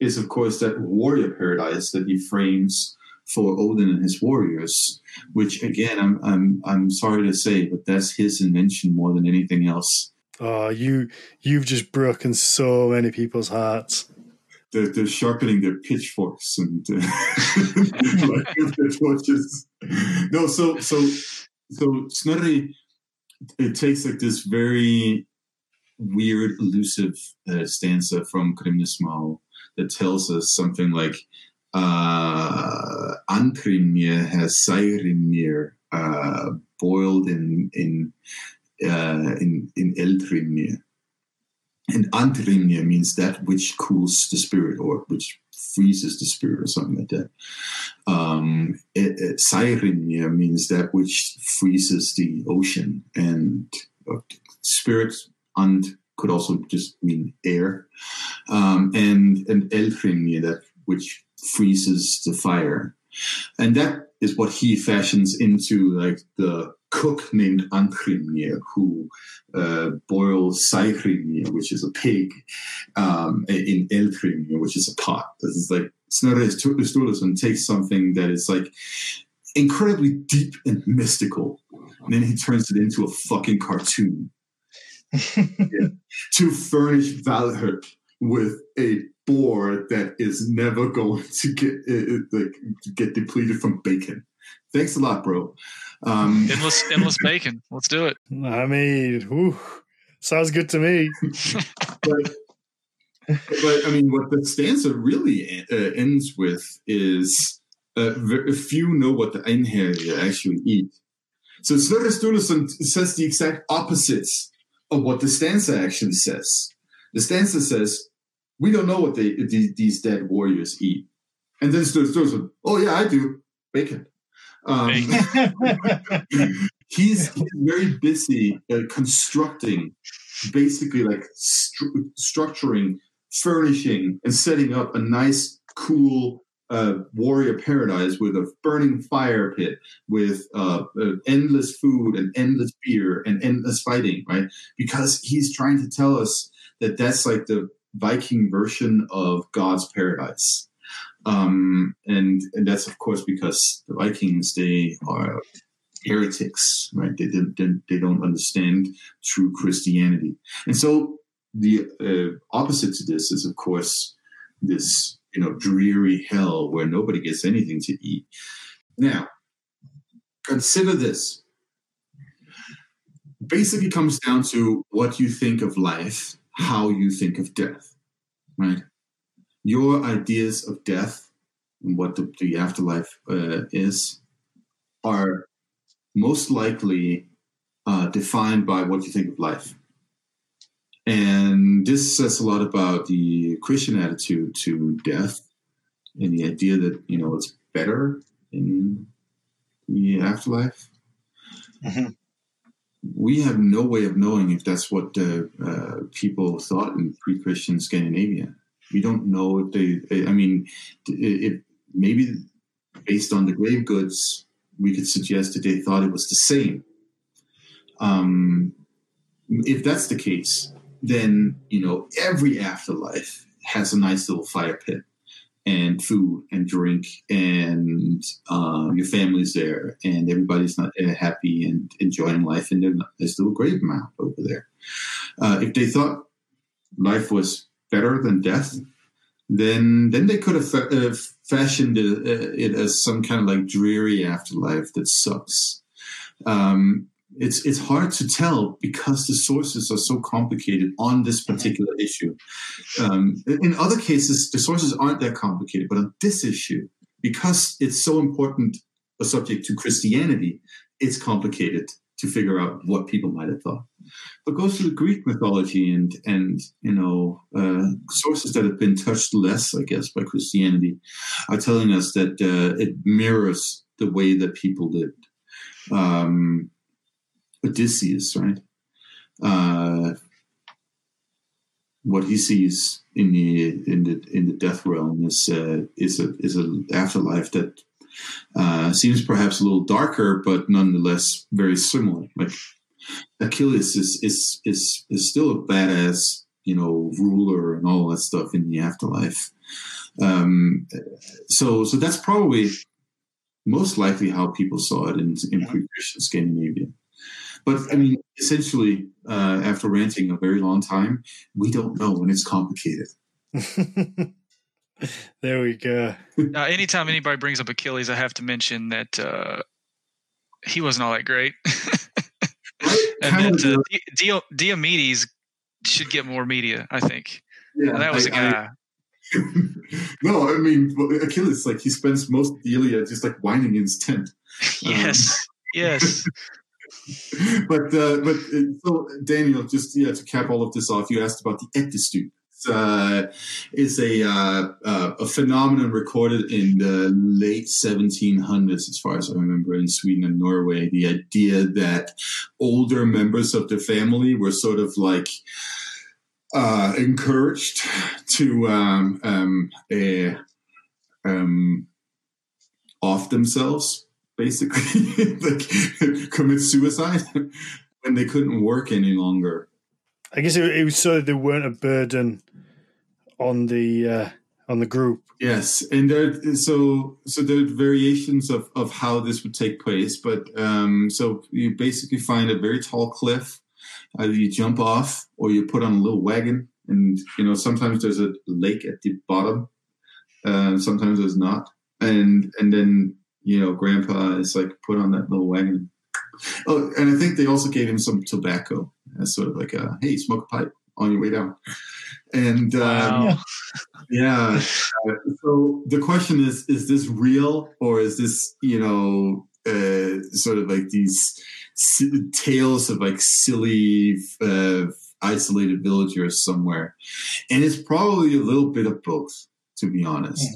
Speaker 2: is of course that warrior paradise that he frames for Odin and his warriors which again I'm I'm I'm sorry to say but that's his invention more than anything else.
Speaker 1: Oh you you've just broken so many people's hearts
Speaker 2: they're, they're sharpening their pitchforks and [laughs] uh, [laughs] their torches. No, so so so Snorri it takes like this very weird, elusive uh, stanza from Grimnismal that tells us something like uh, has Sæhrímnir uh, boiled in in uh, in in Eldhrimnir. And Andhrimnir means that which cools the spirit or which freezes the spirit or something like that. Um, Sæhrímnir means that which freezes the ocean. And uh, spirit and could also just mean air. Um, and and Eldhrimnir, that which freezes the fire. And that is what he fashions into like the cook named Andhrimnir who uh, boils Sæhrímnir, which is a pig, um, in Eldhrimnir, which is a pot. This is like Snorri Sturluson takes something that is like incredibly deep and mystical, and then he turns it into a fucking cartoon. [laughs] yeah. To furnish Valhalla with a boar that is never going to get uh, like get depleted from bacon. Thanks a lot, bro.
Speaker 3: Um, [laughs] endless, endless bacon. Let's do it.
Speaker 1: I mean, whew, sounds good to me. [laughs]
Speaker 2: but, but, I mean, what the stanza really uh, ends with is uh, few know what the Einherjar actually eat. So Snorri Sturluson says the exact opposites of what the stanza actually says. The stanza says, "We don't know what they, these dead warriors eat," and then Sturluson, Sturluson, "Oh yeah, I do bacon." Um, [laughs] he's, he's, very busy uh, constructing, basically like stru- structuring, furnishing, and setting up a nice, cool uh, warrior paradise with a burning fire pit, with uh, uh, endless food and endless beer and endless fighting, right? Because he's trying to tell us that that's like the Viking version of God's paradise. Um, and, and that's of course because the Vikings they are heretics, right? They didn't, they don't understand true Christianity, and so the uh, opposite to this is of course this you know dreary hell where nobody gets anything to eat. Now, consider this. Basically, comes down to what you think of life, how you think of death, right? Your ideas of death and what the, the afterlife uh, is are most likely uh, defined by what you think of life. And this says a lot about the Christian attitude to death and the idea that, you know, it's better in the afterlife. Mm-hmm. We have no way of knowing if that's what uh, uh people thought in pre Christian Scandinavia. We don't know if they. I mean, if maybe based on the grave goods, we could suggest that they thought it was the same. Um, if that's the case, then you know every afterlife has a nice little fire pit and food and drink and uh, your family's there and everybody's not uh, happy and enjoying life and there's a little grave mound over there. Uh, if they thought life was better than death, then then they could have fa- uh, fashioned it, uh, it, as some kind of like dreary afterlife that sucks. Um, it's it's hard to tell because the sources are so complicated on this particular issue. Um, in other cases, the sources aren't that complicated, but on this issue, because it's so important a subject to Christianity, it's complicated to figure out what people might have thought. But goes to the Greek mythology and and you know uh, sources that have been touched less, I guess, by Christianity, are telling us that uh, it mirrors the way that people lived. Um, Odysseus, right? Uh, what he sees in the in the in the death realm is uh, is a is an afterlife that uh, seems perhaps a little darker, but nonetheless very similar. Like Achilles is is is is still a badass, you know, ruler and all that stuff in the afterlife. Um, so so that's probably most likely how people saw it in, in pre-Christian Scandinavia. But I mean, essentially, uh, after ranting a very long time, we don't know when it's complicated. [laughs] [laughs]
Speaker 1: there we go.
Speaker 3: Uh, anytime anybody brings up Achilles, I have to mention that uh, he wasn't all that great. [laughs] and that uh, Diomedes should get more media, I think. Yeah, that was I, a guy.
Speaker 2: I, [laughs] no, I mean Achilles, like he spends most of the Iliad just like whining in his tent.
Speaker 3: Yes, um, yes.
Speaker 2: but uh, but uh, so Daniel, just yeah, to cap all of this off, you asked about the Ættestup uh, is a uh, uh, a phenomenon recorded in the late 1700s, as far as I remember, in Sweden and Norway. The idea that older members of the family were sort of like uh, encouraged to um, um, um, off themselves, basically, [laughs] like commit suicide [laughs] when they couldn't work any longer.
Speaker 1: I guess it, it was so that they weren't a burden on the uh, on the group.
Speaker 2: Yes, and there so so there are variations of of how this would take place, but um, so you basically find a very tall cliff. Either you jump off or you put on a little wagon, and you know sometimes there's a lake at the bottom, uh, sometimes there's not, and and then you know Grandpa is like put on that little wagon. Oh, and I think they also gave him some tobacco as sort of like a hey, smoke a pipe on your way down. And uh,
Speaker 3: Wow.
Speaker 2: yeah, uh, so the question is: Is this real, or is this you know uh, sort of like these si- tales of like silly, uh, isolated villagers somewhere? And it's probably a little bit of both, to be honest.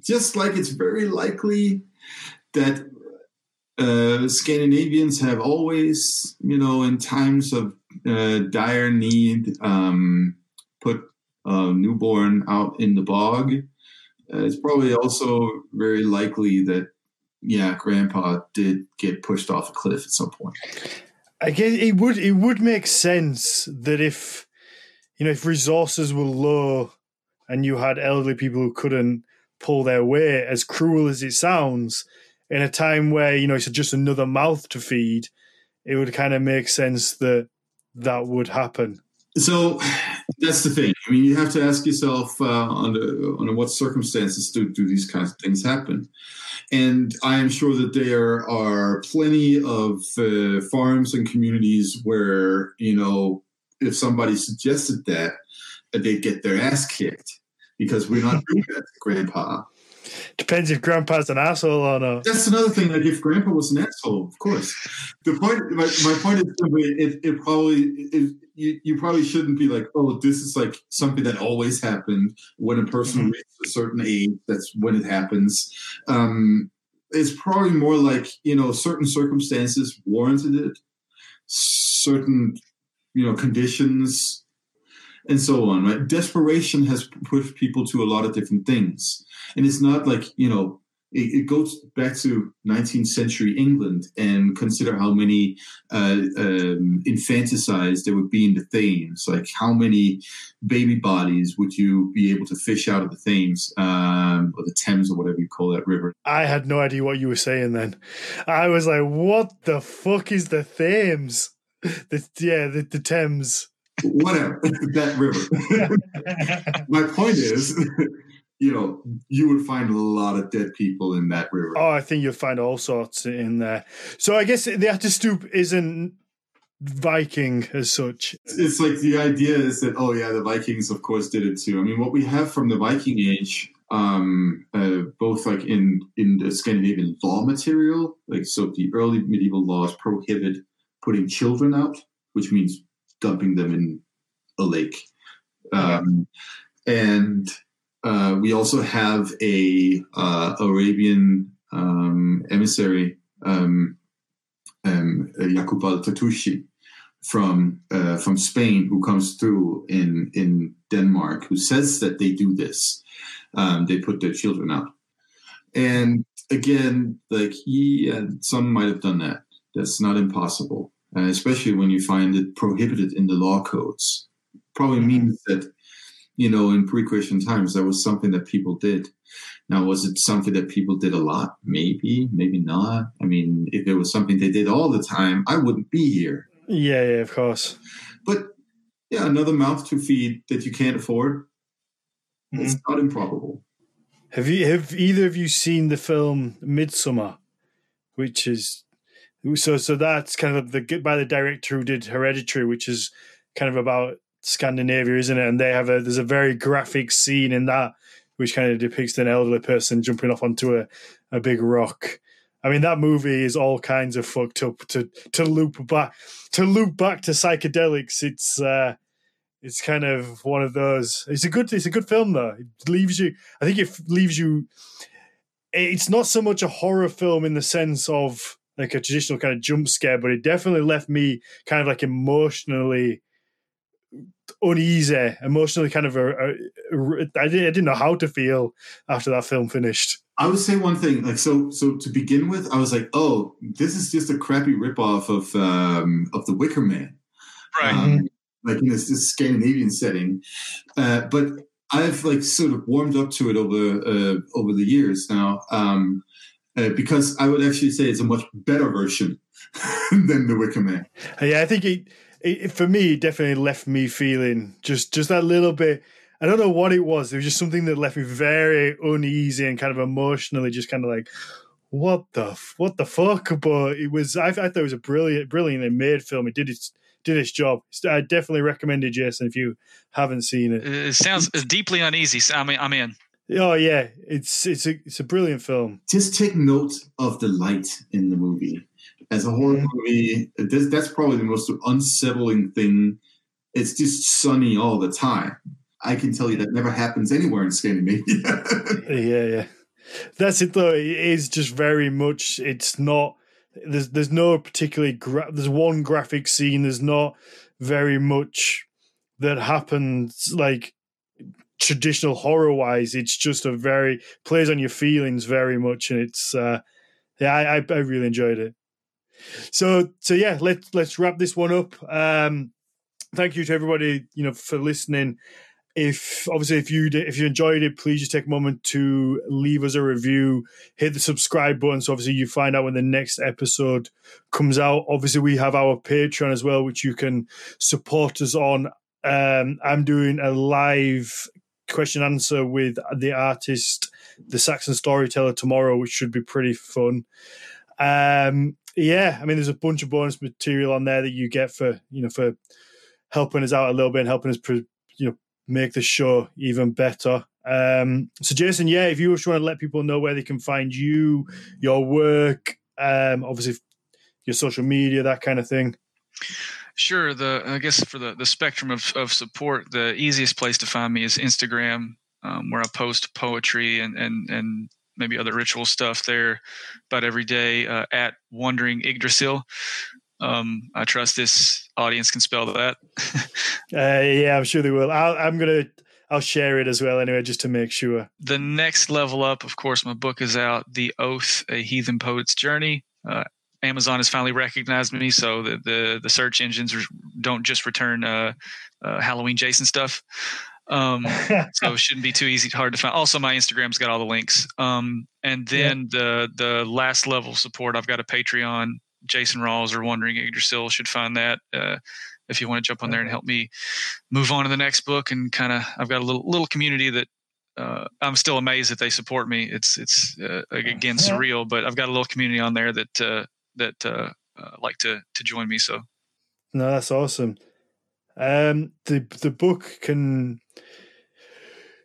Speaker 2: Just like it's very likely that uh, Scandinavians have always, you know, in times of uh, dire need, um, put a newborn out in the bog. Uh, it's probably also very likely that, yeah, Grandpa did get pushed off a cliff at some point.
Speaker 1: I guess it would it would make sense that if you know if resources were low and you had elderly people who couldn't pull their weight, as cruel as it sounds, in a time where you know it's just another mouth to feed, it would kind of make sense that that would happen.
Speaker 2: So that's the thing. I mean, you have to ask yourself uh, under under what circumstances do, do these kinds of things happen. And I am sure that there are plenty of uh, farms and communities where you know if somebody suggested that, that they'd get their ass kicked because we're not [laughs] doing that, to Grandpa.
Speaker 1: Depends if Grandpa's an asshole or not.
Speaker 2: That's another thing. Like if Grandpa was an asshole, of course. The point, my, my point is it, it probably, it, you, you probably shouldn't be like, oh, this is like something that always happened when a person
Speaker 1: Mhm.
Speaker 2: reaches a certain age. That's when it happens. Um, it's probably more like you know, certain circumstances warranted it, certain you know conditions, and so on. Right? Desperation has pushed people to a lot of different things, and it's not like you know it, it goes back to 19th century England and consider how many uh, um, infanticides there would be in the Thames. Like how many baby bodies would you be able to fish out of the Thames um, or the Thames or whatever you call that river?
Speaker 1: I had no idea what you were saying then. I was like, what the fuck is the Thames? [laughs] The, yeah, the, the Thames.
Speaker 2: Whatever [laughs] that river. [laughs] My point is. [laughs] You know, you would find a lot of dead people in that river.
Speaker 1: Oh, I think you'll find all sorts in there. So I guess the Ættestup isn't Viking as such.
Speaker 2: it's like the idea is that oh yeah the vikings of course did it too i mean what we have from the viking age um uh, both like in in the scandinavian law material like so the early medieval laws prohibit putting children out which means dumping them in a lake um and uh, we also have a uh, arabian um, emissary um, um, Yaqub al-Tartushi from uh, from Spain who comes through in in Denmark who says that they do this. Um, they put their children out, and again, like he and some might have done that. That's not impossible, uh, especially when you find it prohibited in the law codes. Probably means that you know in pre-Christian times that was something that people did. Now, was it something that people did a lot? Maybe, maybe not. I mean, if it was something they did all the time, I wouldn't be here.
Speaker 1: Yeah, yeah, of course.
Speaker 2: But yeah, another mouth to feed that you can't afford. It's not improbable.
Speaker 1: Have you have either of you seen the film Midsommar, which is so so that's kind of the by the director who did Hereditary, which is kind of about Scandinavia, isn't it? And they have a there's a very graphic scene in that which kind of depicts an elderly person jumping off onto a, a big rock. I mean, that movie is all kinds of fucked up. To to loop back to loop back to psychedelics, it's uh, it's kind of one of those. It's a good it's a good film though. It leaves you. I think it leaves you. It's not so much a horror film in the sense of like a traditional kind of jump scare, but it definitely left me kind of like emotionally uneasy, emotionally kind of a, a, a I, didn't, I didn't know how to feel after that film finished.
Speaker 2: I would say one thing, like so. So to begin with, I was like, "Oh, this is just a crappy ripoff of um, of the Wicker Man."
Speaker 3: Right.
Speaker 2: Um, like in this, this Scandinavian setting. Uh, but I've like sort of warmed up to it over uh, over the years now, um, uh, because I would actually say it's a much better version [laughs] than the Wicker Man.
Speaker 1: Yeah, I think it, it for me it definitely left me feeling just just that little bit. I don't know what it was. It was just something that left me very uneasy and kind of emotionally, just kind of like, what the what the fuck? But it was I, I thought it was a brilliant, brilliantly made film. It did its did its job. I definitely recommend it, Jason, if you haven't seen it.
Speaker 3: It sounds deeply uneasy. So I mean, I'm in.
Speaker 1: Oh yeah, it's it's a it's a brilliant film.
Speaker 2: Just take note of the light in the movie. As a horror movie, this, that's probably the most unsettling thing. It's just sunny all the time. I can tell you that never happens anywhere in Scandinavia. [laughs]
Speaker 1: yeah, yeah. That's it though. It is just very much. It's not there's there's no particularly gra- there's one graphic scene. There's not very much that happens like traditional horror wise. It's just a very plays on your feelings very much, and it's uh, yeah, I, I really enjoyed it. So so yeah, let's let's wrap this one up. Um, thank you to everybody you know for listening if obviously if you if you enjoyed it please just take a moment to leave us a review hit the subscribe button so obviously you find out when the next episode comes out obviously we have our patreon as well which you can support us on um, i'm doing a live question answer with the artist the saxon storyteller tomorrow which should be pretty fun um, yeah i mean there's a bunch of bonus material on there that you get for you know for helping us out a little bit and helping us you know make the show even better. Um, so, Jason, yeah, if you just want to let people know where they can find you, your work, um, obviously your social media, that kind of thing.
Speaker 3: Sure. The I guess for the the spectrum of of support, the easiest place to find me is Instagram, um, where I post poetry and and and maybe other ritual stuff there about every day uh, at Wandering Yggdrasil. Um, I trust this audience can spell that. [laughs]
Speaker 1: uh, yeah, I'm sure they will. I'll, I'm gonna I'll share it as well anyway, just to make sure.
Speaker 3: The next level up, of course, my book is out, The Oath: A Heathen Poet's Journey. Uh, Amazon has finally recognized me, so the the, the search engines don't just return uh, uh, Halloween Jason stuff. Um, [laughs] so it shouldn't be too easy, hard to find. Also, my Instagram's got all the links. Um, and then yeah. the the last level support, I've got a Patreon Jason Ralls or Wandering Yggdrasil should find that. Uh, if you want to jump on there and help me move on to the next book, and kind of, I've got a little little community that uh, I'm still amazed that they support me. It's it's uh, again surreal, but I've got a little community on there that uh, that uh, uh, like to to join me. So,
Speaker 1: no, that's awesome. Um, the the book can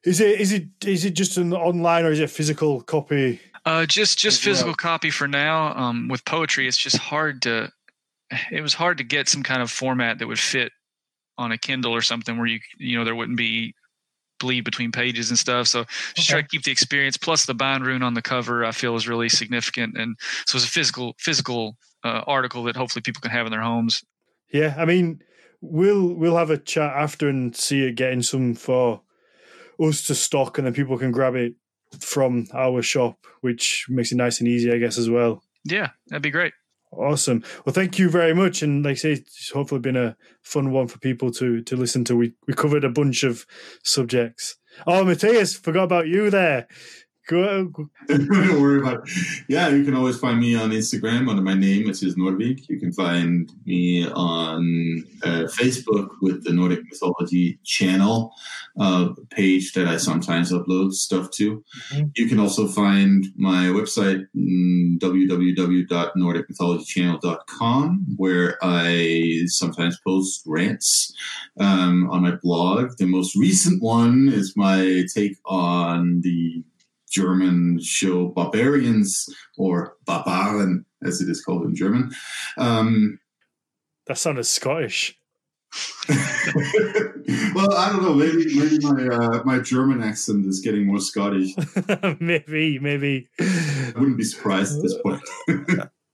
Speaker 1: is it is it is it just an online or is it a physical copy?
Speaker 3: Uh, just just physical copy for now. Um, with poetry, it's just hard to. It was hard to get some kind of format that would fit on a Kindle or something where you you know there wouldn't be bleed between pages and stuff. So just okay. try to keep the experience. Plus the bind rune on the cover, I feel is really significant, and so it's a physical physical uh, article that hopefully people can have in their homes.
Speaker 1: Yeah, I mean, we'll we'll have a chat after and see it getting some for us to stock, and then people can grab it from our shop, which makes it nice and easy, I guess, as well.
Speaker 3: Yeah, that'd be great.
Speaker 1: Awesome. Well, thank you very much. And like I say, it's hopefully been a fun one for people to to listen to. We we covered a bunch of subjects. Oh, Mathias, forgot about you there.
Speaker 2: Go, [laughs] Don't worry about it. Yeah, you can always find me on Instagram under my name, which is Nordvig. You can find me on uh, Facebook with the Nordic Mythology channel uh, page that I sometimes upload stuff to. Mm-hmm. You can also find my website, mm, www.nordicmythologychannel.com, where I sometimes post rants um, on my blog. The most recent one is my take on the German show Barbarians or Barbaren, as it is called in German. Um,
Speaker 1: that sounded Scottish. [laughs]
Speaker 2: well, I don't know. Maybe maybe my uh, my German accent is getting more Scottish. [laughs]
Speaker 1: maybe, maybe.
Speaker 2: I wouldn't be surprised at this point.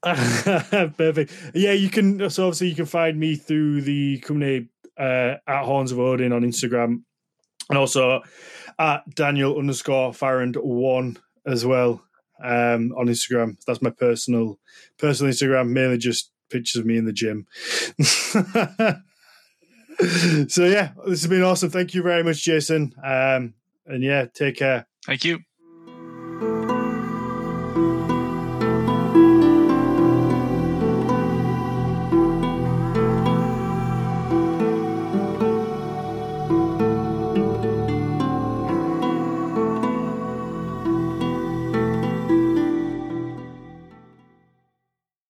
Speaker 2: [laughs]
Speaker 1: Perfect. Yeah, you can. So obviously, you can find me through the Cumne uh, at Horns of Odin on Instagram, and also at Daniel underscore Farrand one as well um, on Instagram. That's my personal personal Instagram, mainly just pictures of me in the gym. [laughs] so yeah, this has been awesome. Thank you very much, Jason. Um, and yeah, take care.
Speaker 3: Thank you.